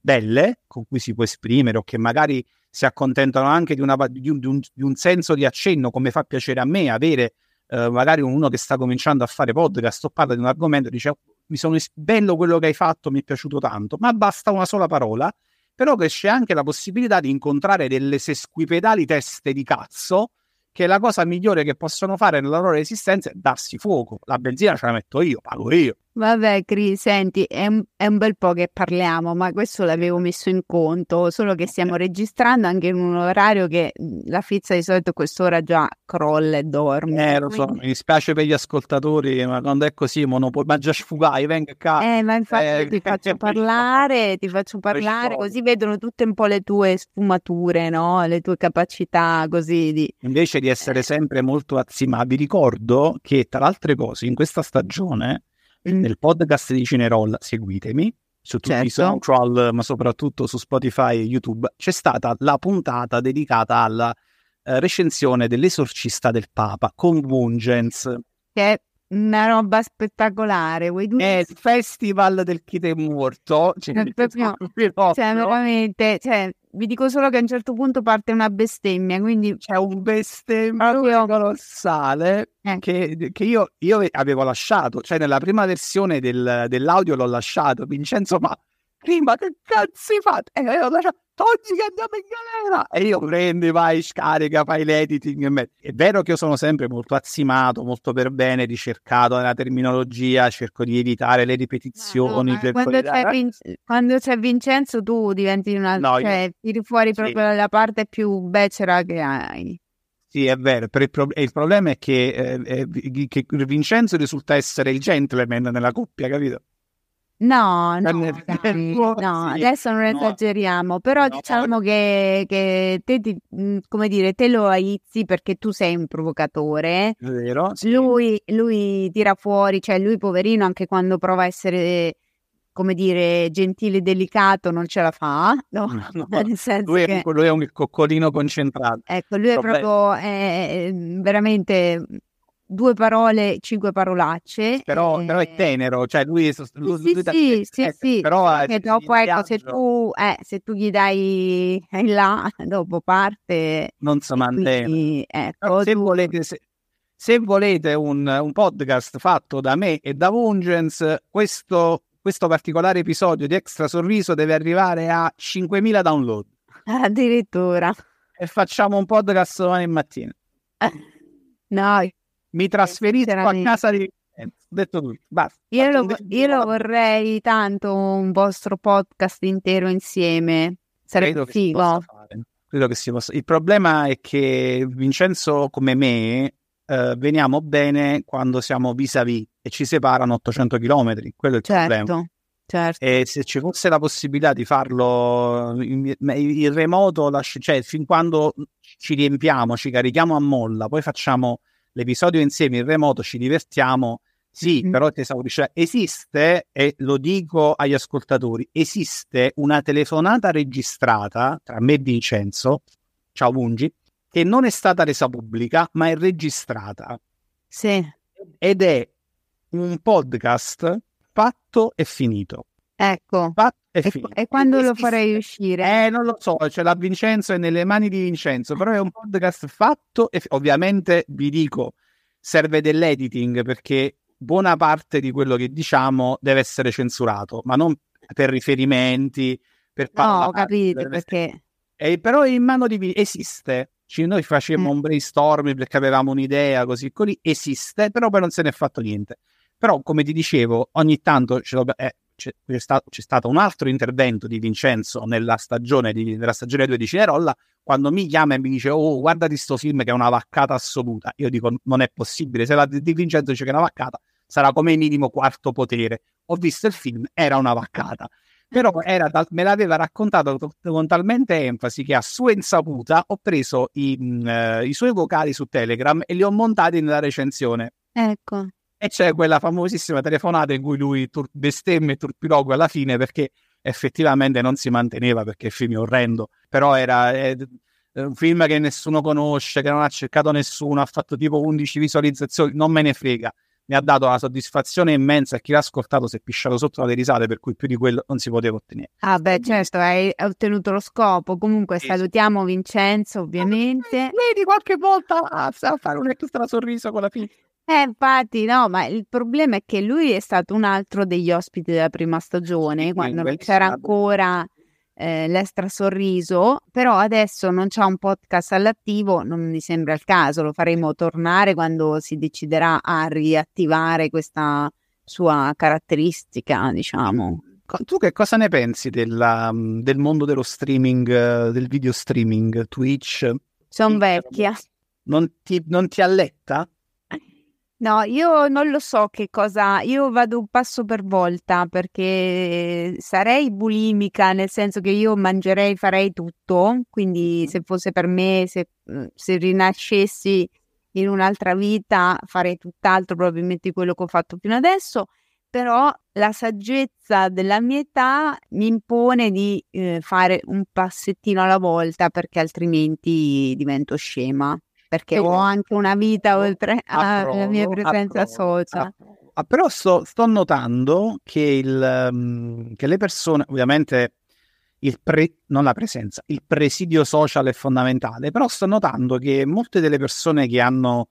belle con cui si può esprimere o che magari si accontentano anche di, una, di, un, di, un, di un senso di accenno, come fa piacere a me avere eh, magari uno che sta cominciando a fare podcast o parla di un argomento e dice "Oh, mi sono is- bello quello che hai fatto, mi è piaciuto tanto, ma basta una sola parola, però cresce anche la possibilità di incontrare delle sesquipedali teste di cazzo che la cosa migliore che possono fare nella loro esistenza è darsi fuoco. La benzina ce la metto io, pago io. Vabbè, Cris, senti, è un, è un, bel po' che parliamo, ma questo l'avevo messo in conto, solo che stiamo registrando anche in un orario che la Fizza di solito a quest'ora già crolla e dorme. Eh, lo so, mi dispiace per gli ascoltatori, ma quando è così, monopol- ma già sfugai, venga qua. Eh, ma infatti eh, ti (laughs) faccio parlare, ti faccio parlare, così vedono tutte un po' le tue sfumature, no? Le tue capacità così di... Invece di essere eh. sempre molto azzimati, vi ricordo che tra le altre cose in questa stagione. Nel podcast di Cineroll, seguitemi su tutti certo. i social, ma soprattutto su Spotify e YouTube, c'è stata la puntata dedicata alla eh, recensione dell'esorcista del Papa con Wungens. Che è una roba spettacolare. È il festival del chi è morto. Cioè, (laughs) proprio, cioè, veramente, cioè, vi dico solo che a un certo punto parte una bestemmia, quindi c'è un bestemmio colossale eh. che, che io, io, avevo lasciato, cioè nella prima versione del, dell'audio l'ho lasciato, Vincenzo ma prima che cazzo fate? E io ho lasciato, togli che andiamo in galera! E io prendi, vai, scarica, fai l'editing. È vero che io sono sempre molto azzimato, molto per bene, ricercato nella terminologia, cerco di evitare le ripetizioni. No, no, quando, c'è Vin- quando, c'è Vincenzo tu diventi una... No, cioè, io... tiri fuori proprio sì. la parte più becera che hai. Sì, è vero, il, pro- il, problema è che, eh, eh, che Vincenzo risulta essere il gentleman nella coppia, capito? No, no, dai, no, adesso non esageriamo, però no, diciamo che, che te, ti, mhmm, come dire, te lo aizzi perché tu sei un provocatore. Vero? Sì. Lui, lui tira fuori, cioè lui poverino anche quando prova a essere come dire, gentile e delicato non ce la fa, no? no, (laughs) no. Lui, è, lui, è, un coccolino concentrato. Ecco, lui è proprio è, è veramente due parole, cinque parolacce. Però, eh... però è tenero, cioè lui... lui, sì, lui, sì, lui, sì, eh, sì, però che dopo, ecco, se tu, eh, se tu gli dai là, dopo parte... Non si mantiene. Ecco, se tu... volete... Se... Se volete un, un, podcast fatto da me e da Vungens, questo, questo particolare episodio di Extra Sorriso deve arrivare a 5.000 download. (laughs) Addirittura. E facciamo un podcast domani mattina. (laughs) No, mi trasferisco a casa di detto tutto, basta. Io, lo, io lo, vorrei tanto un vostro podcast intero insieme. Sarebbe Credo figo. Credo che si possa. Il problema è che Vincenzo, come me, eh, veniamo bene quando siamo vis-à-vis e ci separano 800 km. Quello è il certo. problema. Certo. E se ci fosse la possibilità di farlo in, in remoto, cioè fin quando ci riempiamo, ci carichiamo a molla, poi facciamo l'episodio insieme in remoto, ci divertiamo. Sì, mm-hmm. però ti esaurisce. Esiste, e lo dico agli ascoltatori, esiste una telefonata registrata tra me e Vincenzo, ciao Bungi, che non è stata resa pubblica, ma è registrata. Sì. Ed è un podcast fatto e finito. Ecco. Fatto e, e, e quando lo farei uscire? Eh, non lo so, ce l'ha Vincenzo, è nelle mani di Vincenzo, però è un podcast fatto e ovviamente vi dico, serve dell'editing perché buona parte di quello che diciamo deve essere censurato, ma non per riferimenti, per No, ho capito, perché... Eh, però in mano di esiste. Cioè, noi facevamo mm. un brainstorming perché avevamo un'idea così così, esiste, però poi non se ne è fatto niente. Però, come ti dicevo, ogni tanto ce lo, eh, c'è, c'è, stato, c'è, stato, un altro intervento di Vincenzo nella stagione, di, nella stagione 2 di Cinerolla, quando mi chiama e mi dice oh guardati sto film che è una vaccata assoluta. Io dico non è possibile, se la di Vincenzo dice che è una vaccata, sarà come minimo quarto potere. Ho visto il film, era una vaccata. Però tal- me l'aveva raccontato to- con talmente enfasi che a sua insaputa ho preso i, mh, uh, i suoi vocali su Telegram e li ho montati nella recensione. Ecco. E c'è quella famosissima telefonata in cui lui tur- bestemme e turpiloquia alla fine perché effettivamente non si manteneva perché il film è orrendo, però era è, è un film che nessuno conosce, che non ha cercato nessuno, ha fatto tipo 11 visualizzazioni, non me ne frega. Mi ha dato una soddisfazione immensa e chi l'ha ascoltato si è pisciato sotto dalle risate, per cui più di quello non si poteva ottenere. Ah, beh, certo, hai ottenuto lo scopo. Comunque, sì. salutiamo Vincenzo, ovviamente. Vedi, qualche volta sa fare un extra sorriso con la figlia. Eh, infatti, no, ma il problema è che lui è stato un altro degli ospiti della prima stagione, sì, quando non c'era ancora eh, l'estra sorriso, però adesso non c'è un podcast all'attivo, non mi sembra il caso, lo faremo tornare quando si deciderà a riattivare questa sua caratteristica, diciamo. Tu che cosa ne pensi della, del mondo dello streaming, del video streaming, Twitch? Sono vecchia. Non ti, non ti alletta? No, io non lo so che cosa, io vado un passo per volta perché sarei bulimica, nel senso che io mangerei, farei tutto, quindi se fosse per me, se, mhmm, se rinascessi in un'altra vita, farei tutt'altro, probabilmente quello che ho fatto fino adesso, però la saggezza della mia età mi impone di eh, fare un passettino alla volta perché altrimenti divento scema perché ho anche una vita oltre alla mia presenza social. Ah, però sto, sto notando che, il, um, che, le persone, ovviamente, il pre, non la presenza, il presidio social è fondamentale, però sto notando che molte delle persone che hanno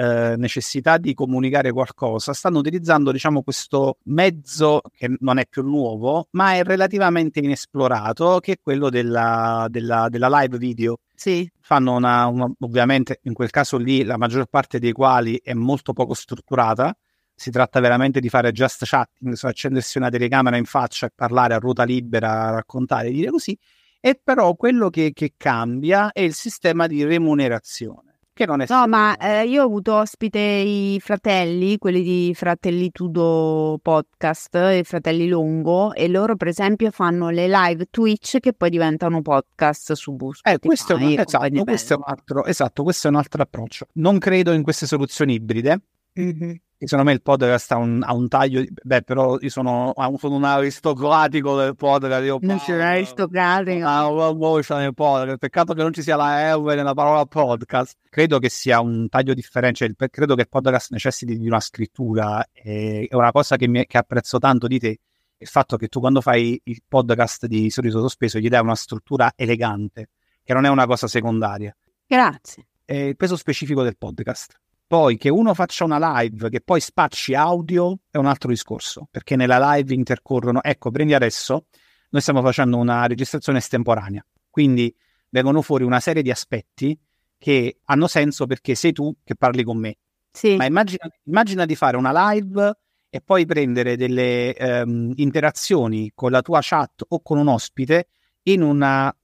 eh, necessità di comunicare qualcosa stanno utilizzando, diciamo, questo mezzo che non è più nuovo, ma è relativamente inesplorato, che è quello della, della, della live video sì. Fanno una, una, ovviamente in quel caso lì la maggior parte dei quali è molto poco strutturata. Si tratta veramente di fare just chatting, cioè accendersi una telecamera in faccia e parlare a ruota libera, raccontare, dire così. E però quello che, che cambia è il sistema di remunerazione che non è No, ma eh, io ho avuto ospite i fratelli, quelli di Fratelli Tudo Podcast e Fratelli Longo, e loro, per esempio, fanno le live Twitch che poi diventano podcast su Spotify. Eh, questo, è un, esatto, questo è un altro, esatto, questo è un altro approccio. Non credo in queste soluzioni ibride. Mm-hmm secondo me il podcast ha un, ha un taglio, beh però io sono, sono, un aristocratico del podcast. Io non c'è aristocratico. Ah, voce nel podcast. Peccato che non ci sia la R nella parola podcast. Credo che sia un taglio differente, cioè, credo che il podcast necessiti di una scrittura. E, è una cosa che, mi, che apprezzo tanto di te, il fatto che tu quando fai il podcast di Sorriso Sospeso gli dai una struttura elegante, che non è una cosa secondaria. Grazie. È il peso specifico del podcast. Poi che uno faccia una live che poi spacci audio è un altro discorso, perché nella live intercorrono, ecco, prendi adesso, noi stiamo facendo una registrazione estemporanea, quindi vengono fuori una serie di aspetti che hanno senso perché sei tu che parli con me. Sì. Ma immagina, immagina di fare una live e poi prendere delle um, interazioni con la tua chat o con un ospite in una,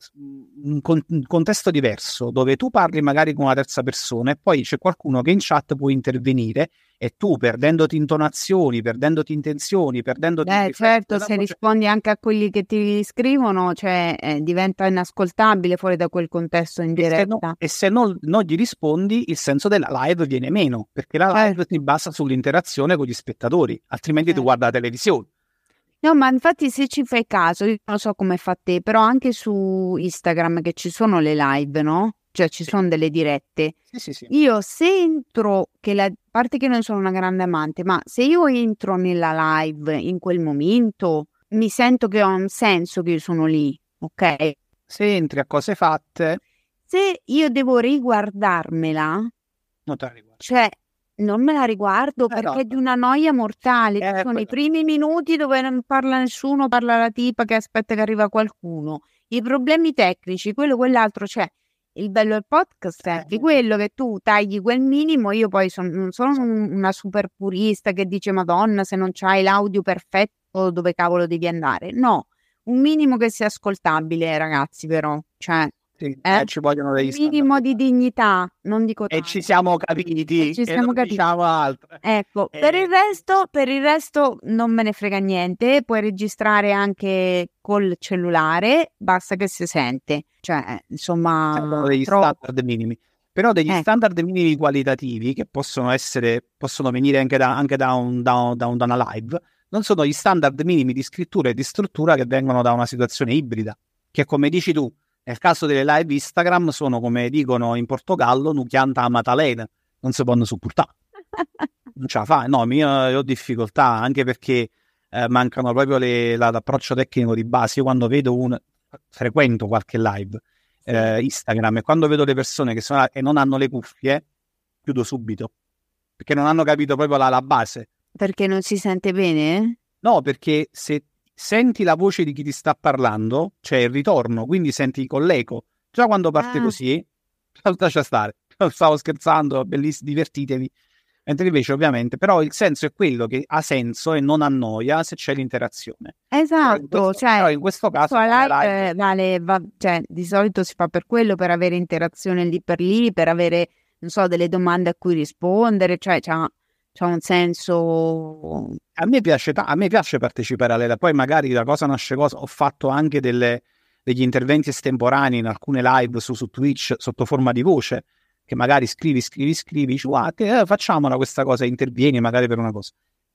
un, con, un, contesto diverso, dove tu parli magari con una terza persona e poi c'è qualcuno che in chat può intervenire e tu perdendoti intonazioni, perdendoti intenzioni, perdendoti... Eh certo, se rispondi anche a quelli che ti scrivono, cioè eh, diventa inascoltabile fuori da quel contesto in diretta. E se, no, e se non, non, gli rispondi, il senso della live viene meno, perché la live certo. si basa sull'interazione con gli spettatori, altrimenti certo. tu guarda la televisione. No, ma infatti se ci fai caso, io non so come fa te, però anche su Instagram che ci sono le live, no? Cioè ci sì. sono delle dirette. Sì, sì, sì. Io se entro, che la, a parte che non sono una grande amante, ma se io entro nella live in quel momento, mi sento che ha un senso che io sono lì, ok? Se entri a cose fatte. Se io devo riguardarmela, la riguardo. Cioè, non me la riguardo eh perché no. è di una noia mortale. Eh, sono i primi minuti dove non parla nessuno, parla la tipa che aspetta che arriva qualcuno. I problemi tecnici, quello, quell'altro, cioè il bello del podcast è di quello che tu tagli quel minimo. Io poi son, non sono una super purista che dice Madonna, se non c'hai l'audio perfetto, dove cavolo devi andare? No, un minimo che sia ascoltabile, ragazzi, però. Cioè, sì, eh? ci vogliono dei minimo di dignità, non dico tanto. E ci siamo capiti, e ci siamo capiti. diciamo altro. Ecco, e... per, il resto, per il resto non me ne frega niente, puoi registrare anche col cellulare, basta che si sente. Cioè, insomma, Sono degli troppo... standard minimi. Però degli ecco. standard minimi qualitativi che possono essere, possono venire anche da, anche da, un, da, un, da una live, non sono gli standard minimi di scrittura e di struttura che vengono da una situazione ibrida, che come dici tu, nel caso delle live Instagram sono, come dicono in Portogallo, nuchianta a matalena, non si possono supportare. non ce la fa, no, io ho difficoltà anche perché eh, mancano proprio le, la, l'approccio tecnico di base. Io quando vedo un, frequento qualche live eh, Instagram e quando vedo le persone che sono e non hanno le cuffie, chiudo subito perché non hanno capito proprio la, la base. Perché non si sente bene? No, perché se senti la voce di chi ti sta parlando, cioè il ritorno, quindi senti con l'eco. Già quando parte Ah. così, (laughs) lascia stare, stavo scherzando, bellissimo, divertitevi. Mentre invece ovviamente, però il senso è quello che ha senso e non annoia se c'è l'interazione. Però in Esatto, questo, cioè però in questo caso live, eh, vale, va- cioè, di solito si fa per quello, per avere interazione lì per lì, per avere, non so, delle domande a cui rispondere, cioè c'ha, c'ha un senso... A me piace, a me piace partecipare alle live, poi magari da cosa nasce cosa, ho fatto anche delle- degli interventi estemporanei in alcune live su, su Twitch sotto forma di voce, che magari scrivi, scrivi, scrivi, guarda, eh, facciamola questa cosa, intervieni magari per una cosa.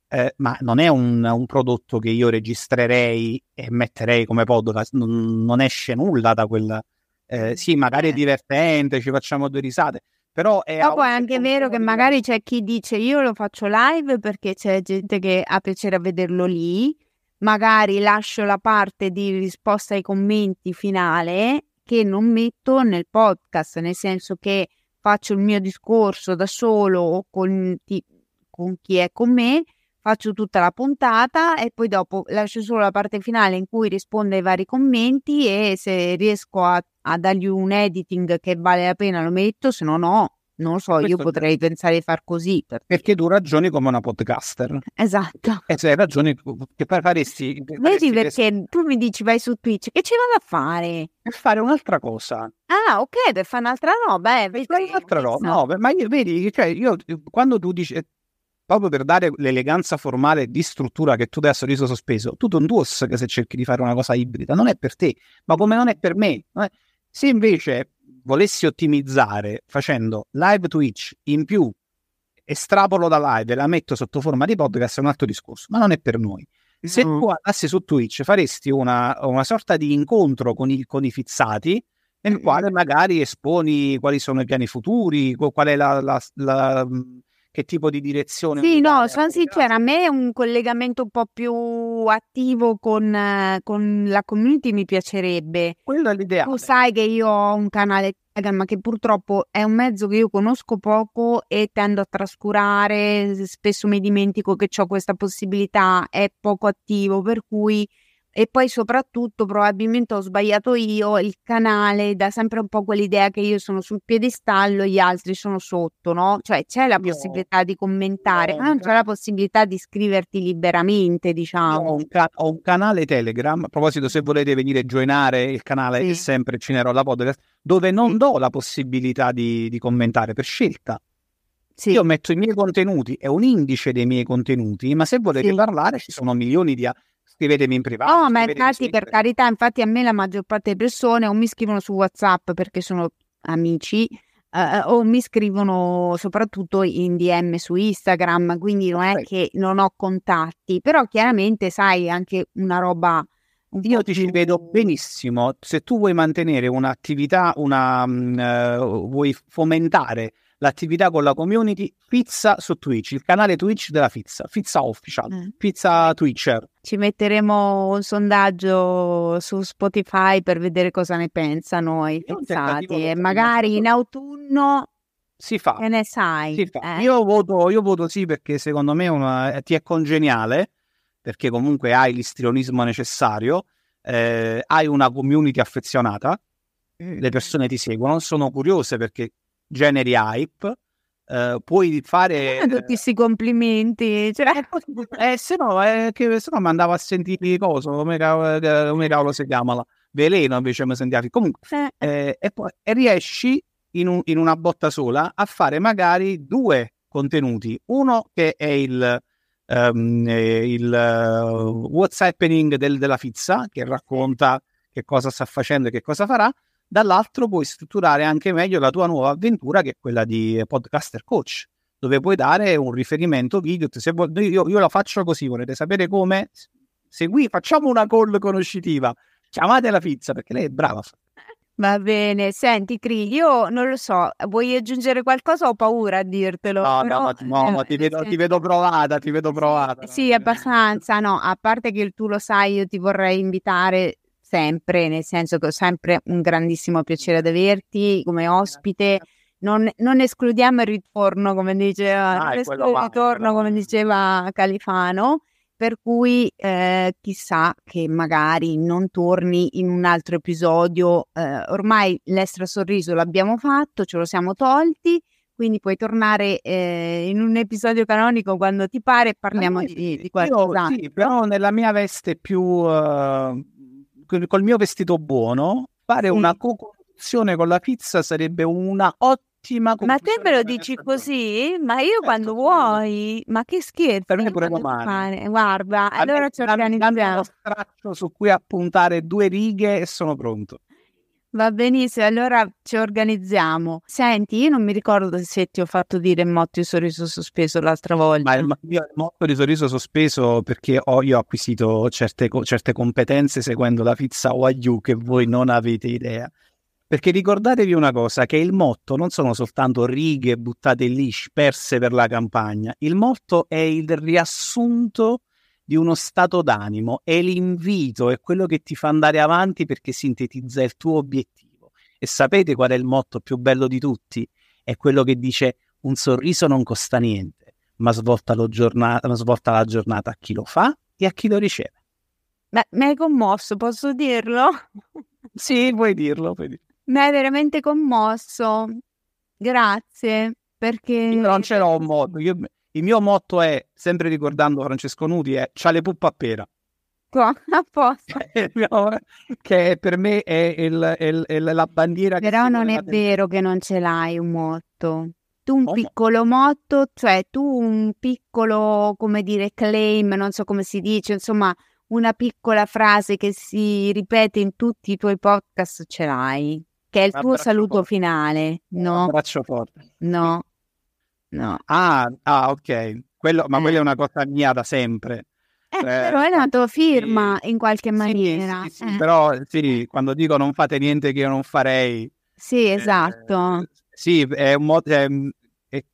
Eh, ma non è un, un prodotto che io registrerei e metterei come podcast, non, non esce nulla da quel... eh, sì, magari è Eh. divertente, ci facciamo due risate, però è... Dopo a è anche vero che magari c'è chi dice io lo faccio live perché c'è gente che ha piacere a vederlo lì, magari lascio la parte di risposta ai commenti finale che non metto nel podcast, nel senso che faccio il mio discorso da solo o con, ti- con chi è con me, faccio tutta la puntata e poi dopo lascio solo la parte finale in cui rispondo ai vari commenti e se riesco a, a dargli un editing che vale la pena lo metto, se no no. Non lo so, io Questo- potrei pensare di far così. perché- Perché tu ragioni come una podcaster. Esatto. E se hai ragione che faresti, Vedi perché tu mi dici vai su Twitch, che ci vado a fare? per fare un'altra cosa. Ah, ok, per fare un'altra roba, eh, Per fare un'altra roba. no. Ma io vedi, cioè io quando tu dici proprio per dare l'eleganza formale di struttura che tu dai a sorriso sospeso, tu non duos che se cerchi di fare una cosa ibrida, non è per te, ma come non è per me. è- Se invece volessi ottimizzare facendo live Twitch in più, estrapolo da live e la metto sotto forma di podcast, è un altro discorso, ma non è per noi. Se Mm. tu andassi su Twitch faresti una, una sorta di incontro con i, con i fizzati nel Mm. quale magari esponi quali sono i piani futuri, qu- qual è la, la- la- mh, che tipo di direzione. Sì, no, sono sincera, a me un collegamento un po' più attivo con, con la community mi piacerebbe. Quello è Tu l'ideale. sai che io ho un canale Telegram, ma che purtroppo è un mezzo che io conosco poco e tendo a trascurare, spesso mi dimentico che ho questa possibilità, è poco attivo, per cui e poi soprattutto probabilmente ho sbagliato io, il canale dà sempre un po' quell'idea che io sono sul piedistallo, gli altri sono sotto, no? Cioè c'è la possibilità di commentare, ma non c'è la possibilità di iscriverti liberamente, diciamo. ho un, ca- ho un canale Telegram, a proposito se volete venire a joinare il canale Sì. è sempre Cinerolla Podcast, dove non do la possibilità di, di commentare per scelta. Sì. Io metto i miei contenuti, è un indice dei miei contenuti, ma se volete Sì. parlare ci sono milioni di... Scrivetemi in privato. No, ma infatti, per carità, infatti a me la maggior parte delle persone o mi scrivono su WhatsApp perché sono amici, eh, o mi scrivono soprattutto in DM su Instagram, quindi non è che non ho contatti, però chiaramente sai anche una roba Io ti ci vedo benissimo. Se tu vuoi mantenere un'attività, una, eh, vuoi fomentare l'attività con la community, Fizza su Twitch, il canale Twitch della Fizza, Fizza Official, Eh. Fizza Twitcher. Ci metteremo un sondaggio su Spotify per vedere cosa ne pensano i fizzati e magari ma- in autunno Si fa. che ne sai? eh? Io, voto, io voto sì perché secondo me una- ti è congeniale, perché comunque hai l'istrionismo necessario, eh, hai una community affezionata, le persone ti seguono, sono curiose perché generi hype, eh, puoi fare... Eh, tutti questi complimenti, cioè, Eh, se no, eh, che, se no mi andavo a sentire cosa, come cavolo, eh, come cavolo si chiama là? Veleno invece mi sentivo. Comunque, eh, eh, e poi e riesci in, un- in una botta sola a fare magari due contenuti. Uno che è il, eh, il eh, what's happening del- della Fizza, che racconta che cosa sta facendo e che cosa farà. Dall'altro puoi strutturare anche meglio la tua nuova avventura, che è quella di podcaster coach, dove puoi dare un riferimento video. Se vuol- io, io la faccio così, volete sapere come? Segui, facciamo una call conoscitiva. Chiamate la Fizza perché lei è brava. Va bene, senti Cri, io non lo so, vuoi aggiungere qualcosa? Ho paura a dirtelo. No, però, no, no, eh, ma ti, vedo, nel ti vedo provata, ti vedo provata. Sì, abbastanza, no, a parte che tu lo sai, io ti vorrei invitare sempre, nel senso che ho sempre un grandissimo piacere ad averti come ospite. Non, non escludiamo il ritorno, come diceva, Ah, va, ritorno, come diceva Califano, per cui eh, chissà che magari non torni in un altro episodio. Eh, ormai l'estra sorriso l'abbiamo fatto, ce lo siamo tolti, quindi puoi tornare eh, in un episodio canonico quando ti pare e parliamo di, di qualcos'altro. Sì, però nella mia veste più uh, col mio vestito buono, fare una co-conduzione con la pizza sarebbe una ottima Ma te me lo dici così? Ma io certo, quando vuoi, ma che scherzo. Per me pure domani. Guarda, allora ci organizziamo. uno straccio su cui appuntare due righe e sono pronto. Va benissimo, allora ci organizziamo. Senti, io non mi ricordo se ti ho fatto dire motto di sorriso sospeso l'altra volta. Ma il, il motto di sorriso sospeso perché ho, io ho acquisito certe, certe competenze seguendo la pizza Wagyu che voi non avete idea. Perché ricordatevi una cosa, che il motto non sono soltanto righe buttate lì, sperse per la campagna. Il motto è il riassunto di uno stato d'animo, è l'invito, è quello che ti fa andare avanti perché sintetizza il tuo obiettivo. E sapete qual è il motto più bello di tutti? È quello che dice un sorriso non costa niente, ma svolta, giornata, svolta la giornata a chi lo fa e a chi lo riceve. Beh, mi hai commosso, posso dirlo? (laughs) sì, puoi dirlo, puoi dirlo. Mi hai veramente commosso. Grazie, perché... Io non ce l'ho un modo, io il mio motto è, sempre ricordando Francesco Nuti, è c'ha le puppe a (laughs) posto. (laughs) che per me è, il, il, il, la bandiera Però non è vero che non ce l'hai un motto. Tu un oh. piccolo motto, cioè tu un piccolo, come dire, claim, non so come si dice, insomma, una piccola frase che si ripete in tutti i tuoi podcast ce l'hai, che è il tuo saluto forte. finale, no? Abbraccio forte. No, No. (laughs) Ah, ah ok. Quello, ma eh. quella è una cosa mia da sempre. Eh, eh, però è la tua firma sì. in qualche maniera. Sì, sì, eh. Però sì, quando dico non fate niente che io non farei. Sì, eh, esatto. sì, è un modo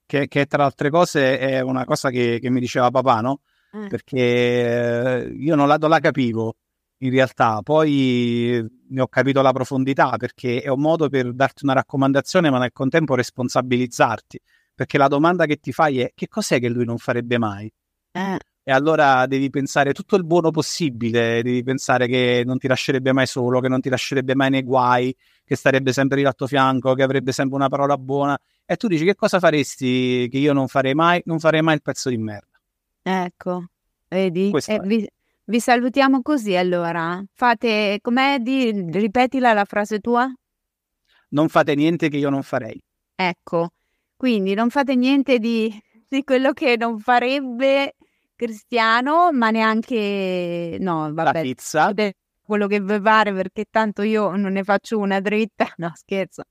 che, che, tra altre cose è una cosa che, che mi diceva papà, no? Eh. Perché eh, io non la, non la capivo in realtà, poi ne ho capito la profondità perché è un modo per darti una raccomandazione, ma nel contempo responsabilizzarti perché la domanda che ti fai è che cos'è che lui non farebbe mai? Eh. E allora devi pensare tutto il buono possibile, devi pensare che non ti lascerebbe mai solo, che non ti lascerebbe mai nei guai, che starebbe sempre lì al tuo fianco, che avrebbe sempre una parola buona. E tu dici che cosa faresti che io non farei mai? Non farei mai il pezzo di merda. Ecco, vedi? Eh, vi, vi, salutiamo così allora. Fate, com'è? Di, ripetila la frase tua. Non fate niente che io non farei. Ecco, quindi non fate niente di, di quello che non farebbe Cristiano, ma neanche no, vabbè, la pizza. Quello che vi pare, perché tanto io non ne faccio una dritta. (laughs) No, scherzo.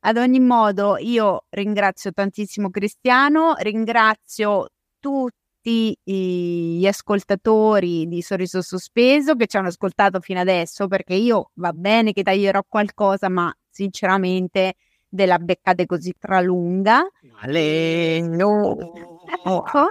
Ad ogni modo, io ringrazio tantissimo Cristiano, ringrazio tutti gli ascoltatori di Sorriso Sospeso che ci hanno ascoltato fino adesso, perché io va bene che taglierò qualcosa, ma sinceramente della beccate così tralunga. Aleno, ecco.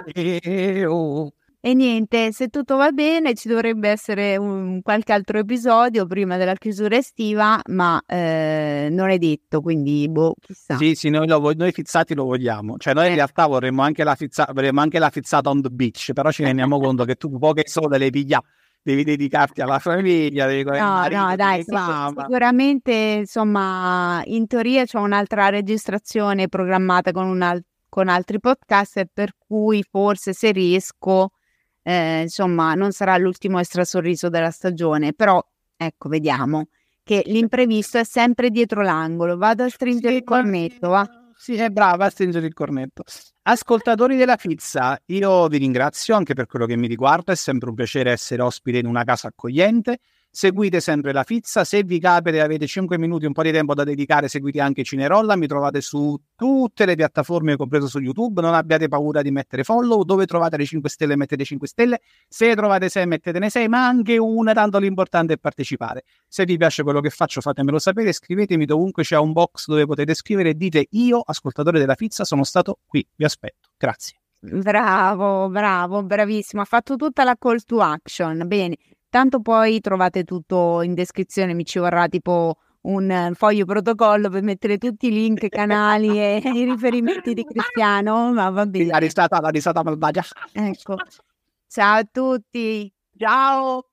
E niente, se tutto va bene ci dovrebbe essere un, qualche altro episodio prima della chiusura estiva, ma eh, non è detto, quindi boh, chissà. Sì, sì, noi, lo, noi fizzati lo vogliamo. Cioè noi eh. in realtà vorremmo anche, la fizza, vorremmo anche la fizzata on the beach, però ci rendiamo conto che tu poche sole le piglia devi dedicarti alla famiglia, devi no, marito, no, dai, sicur- sicuramente insomma in teoria c'è un'altra registrazione programmata con, una, con altri podcast per cui forse se riesco eh, insomma non sarà l'ultimo extra sorriso della stagione però ecco vediamo che l'imprevisto è sempre dietro l'angolo. Vado a stringere sì, il cornetto va sì, è brava a stringere il cornetto. Ascoltatori della pizza, io vi ringrazio anche per quello che mi riguarda, è sempre un piacere essere ospite in una casa accogliente. Seguite sempre la pizza, se vi capita e avete 5 minuti, un po' di tempo da dedicare, seguite anche Cinerolla, mi trovate su tutte le piattaforme, compreso su YouTube, non abbiate paura di mettere follow, dove trovate le 5 stelle mettete 5 stelle, se trovate 6 mettetene 6, ma anche una, tanto l'importante è partecipare. Se vi piace quello che faccio fatemelo sapere, scrivetemi dovunque c'è un box dove potete scrivere dite io, ascoltatore della pizza, sono stato qui, vi aspetto. Grazie. Bravo, bravo, bravissimo. Ha fatto tutta la call to action. Bene, Tanto poi trovate tutto in descrizione, mi ci vorrà tipo un foglio protocollo per mettere tutti i link, canali e i riferimenti di Cristiano, ma va bene. La risata, la risata malvagia. Ecco. Ciao a tutti. Ciao.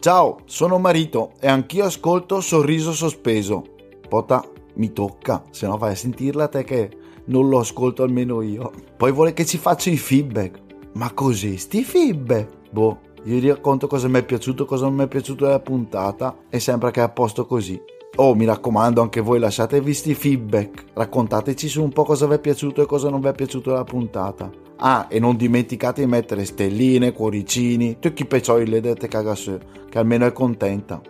Ciao, sono Marito e anch'io ascolto Sorriso Sospeso. Pota, mi tocca, se no vai a sentirla te che non lo ascolto almeno io. Poi vuole che ci faccia i feedback. Ma così, sti feedback? Boh, gli racconto cosa mi è piaciuto, cosa non mi è piaciuto della puntata e sembra che è a posto così. Oh, mi raccomando, anche voi lasciatevi sti feedback. Raccontateci su un po' cosa vi è piaciuto e cosa non vi è piaciuto della puntata. Ah, e non dimenticate di mettere stelline, cuoricini, tutti i peccioli le dette cagasse, che almeno è contenta.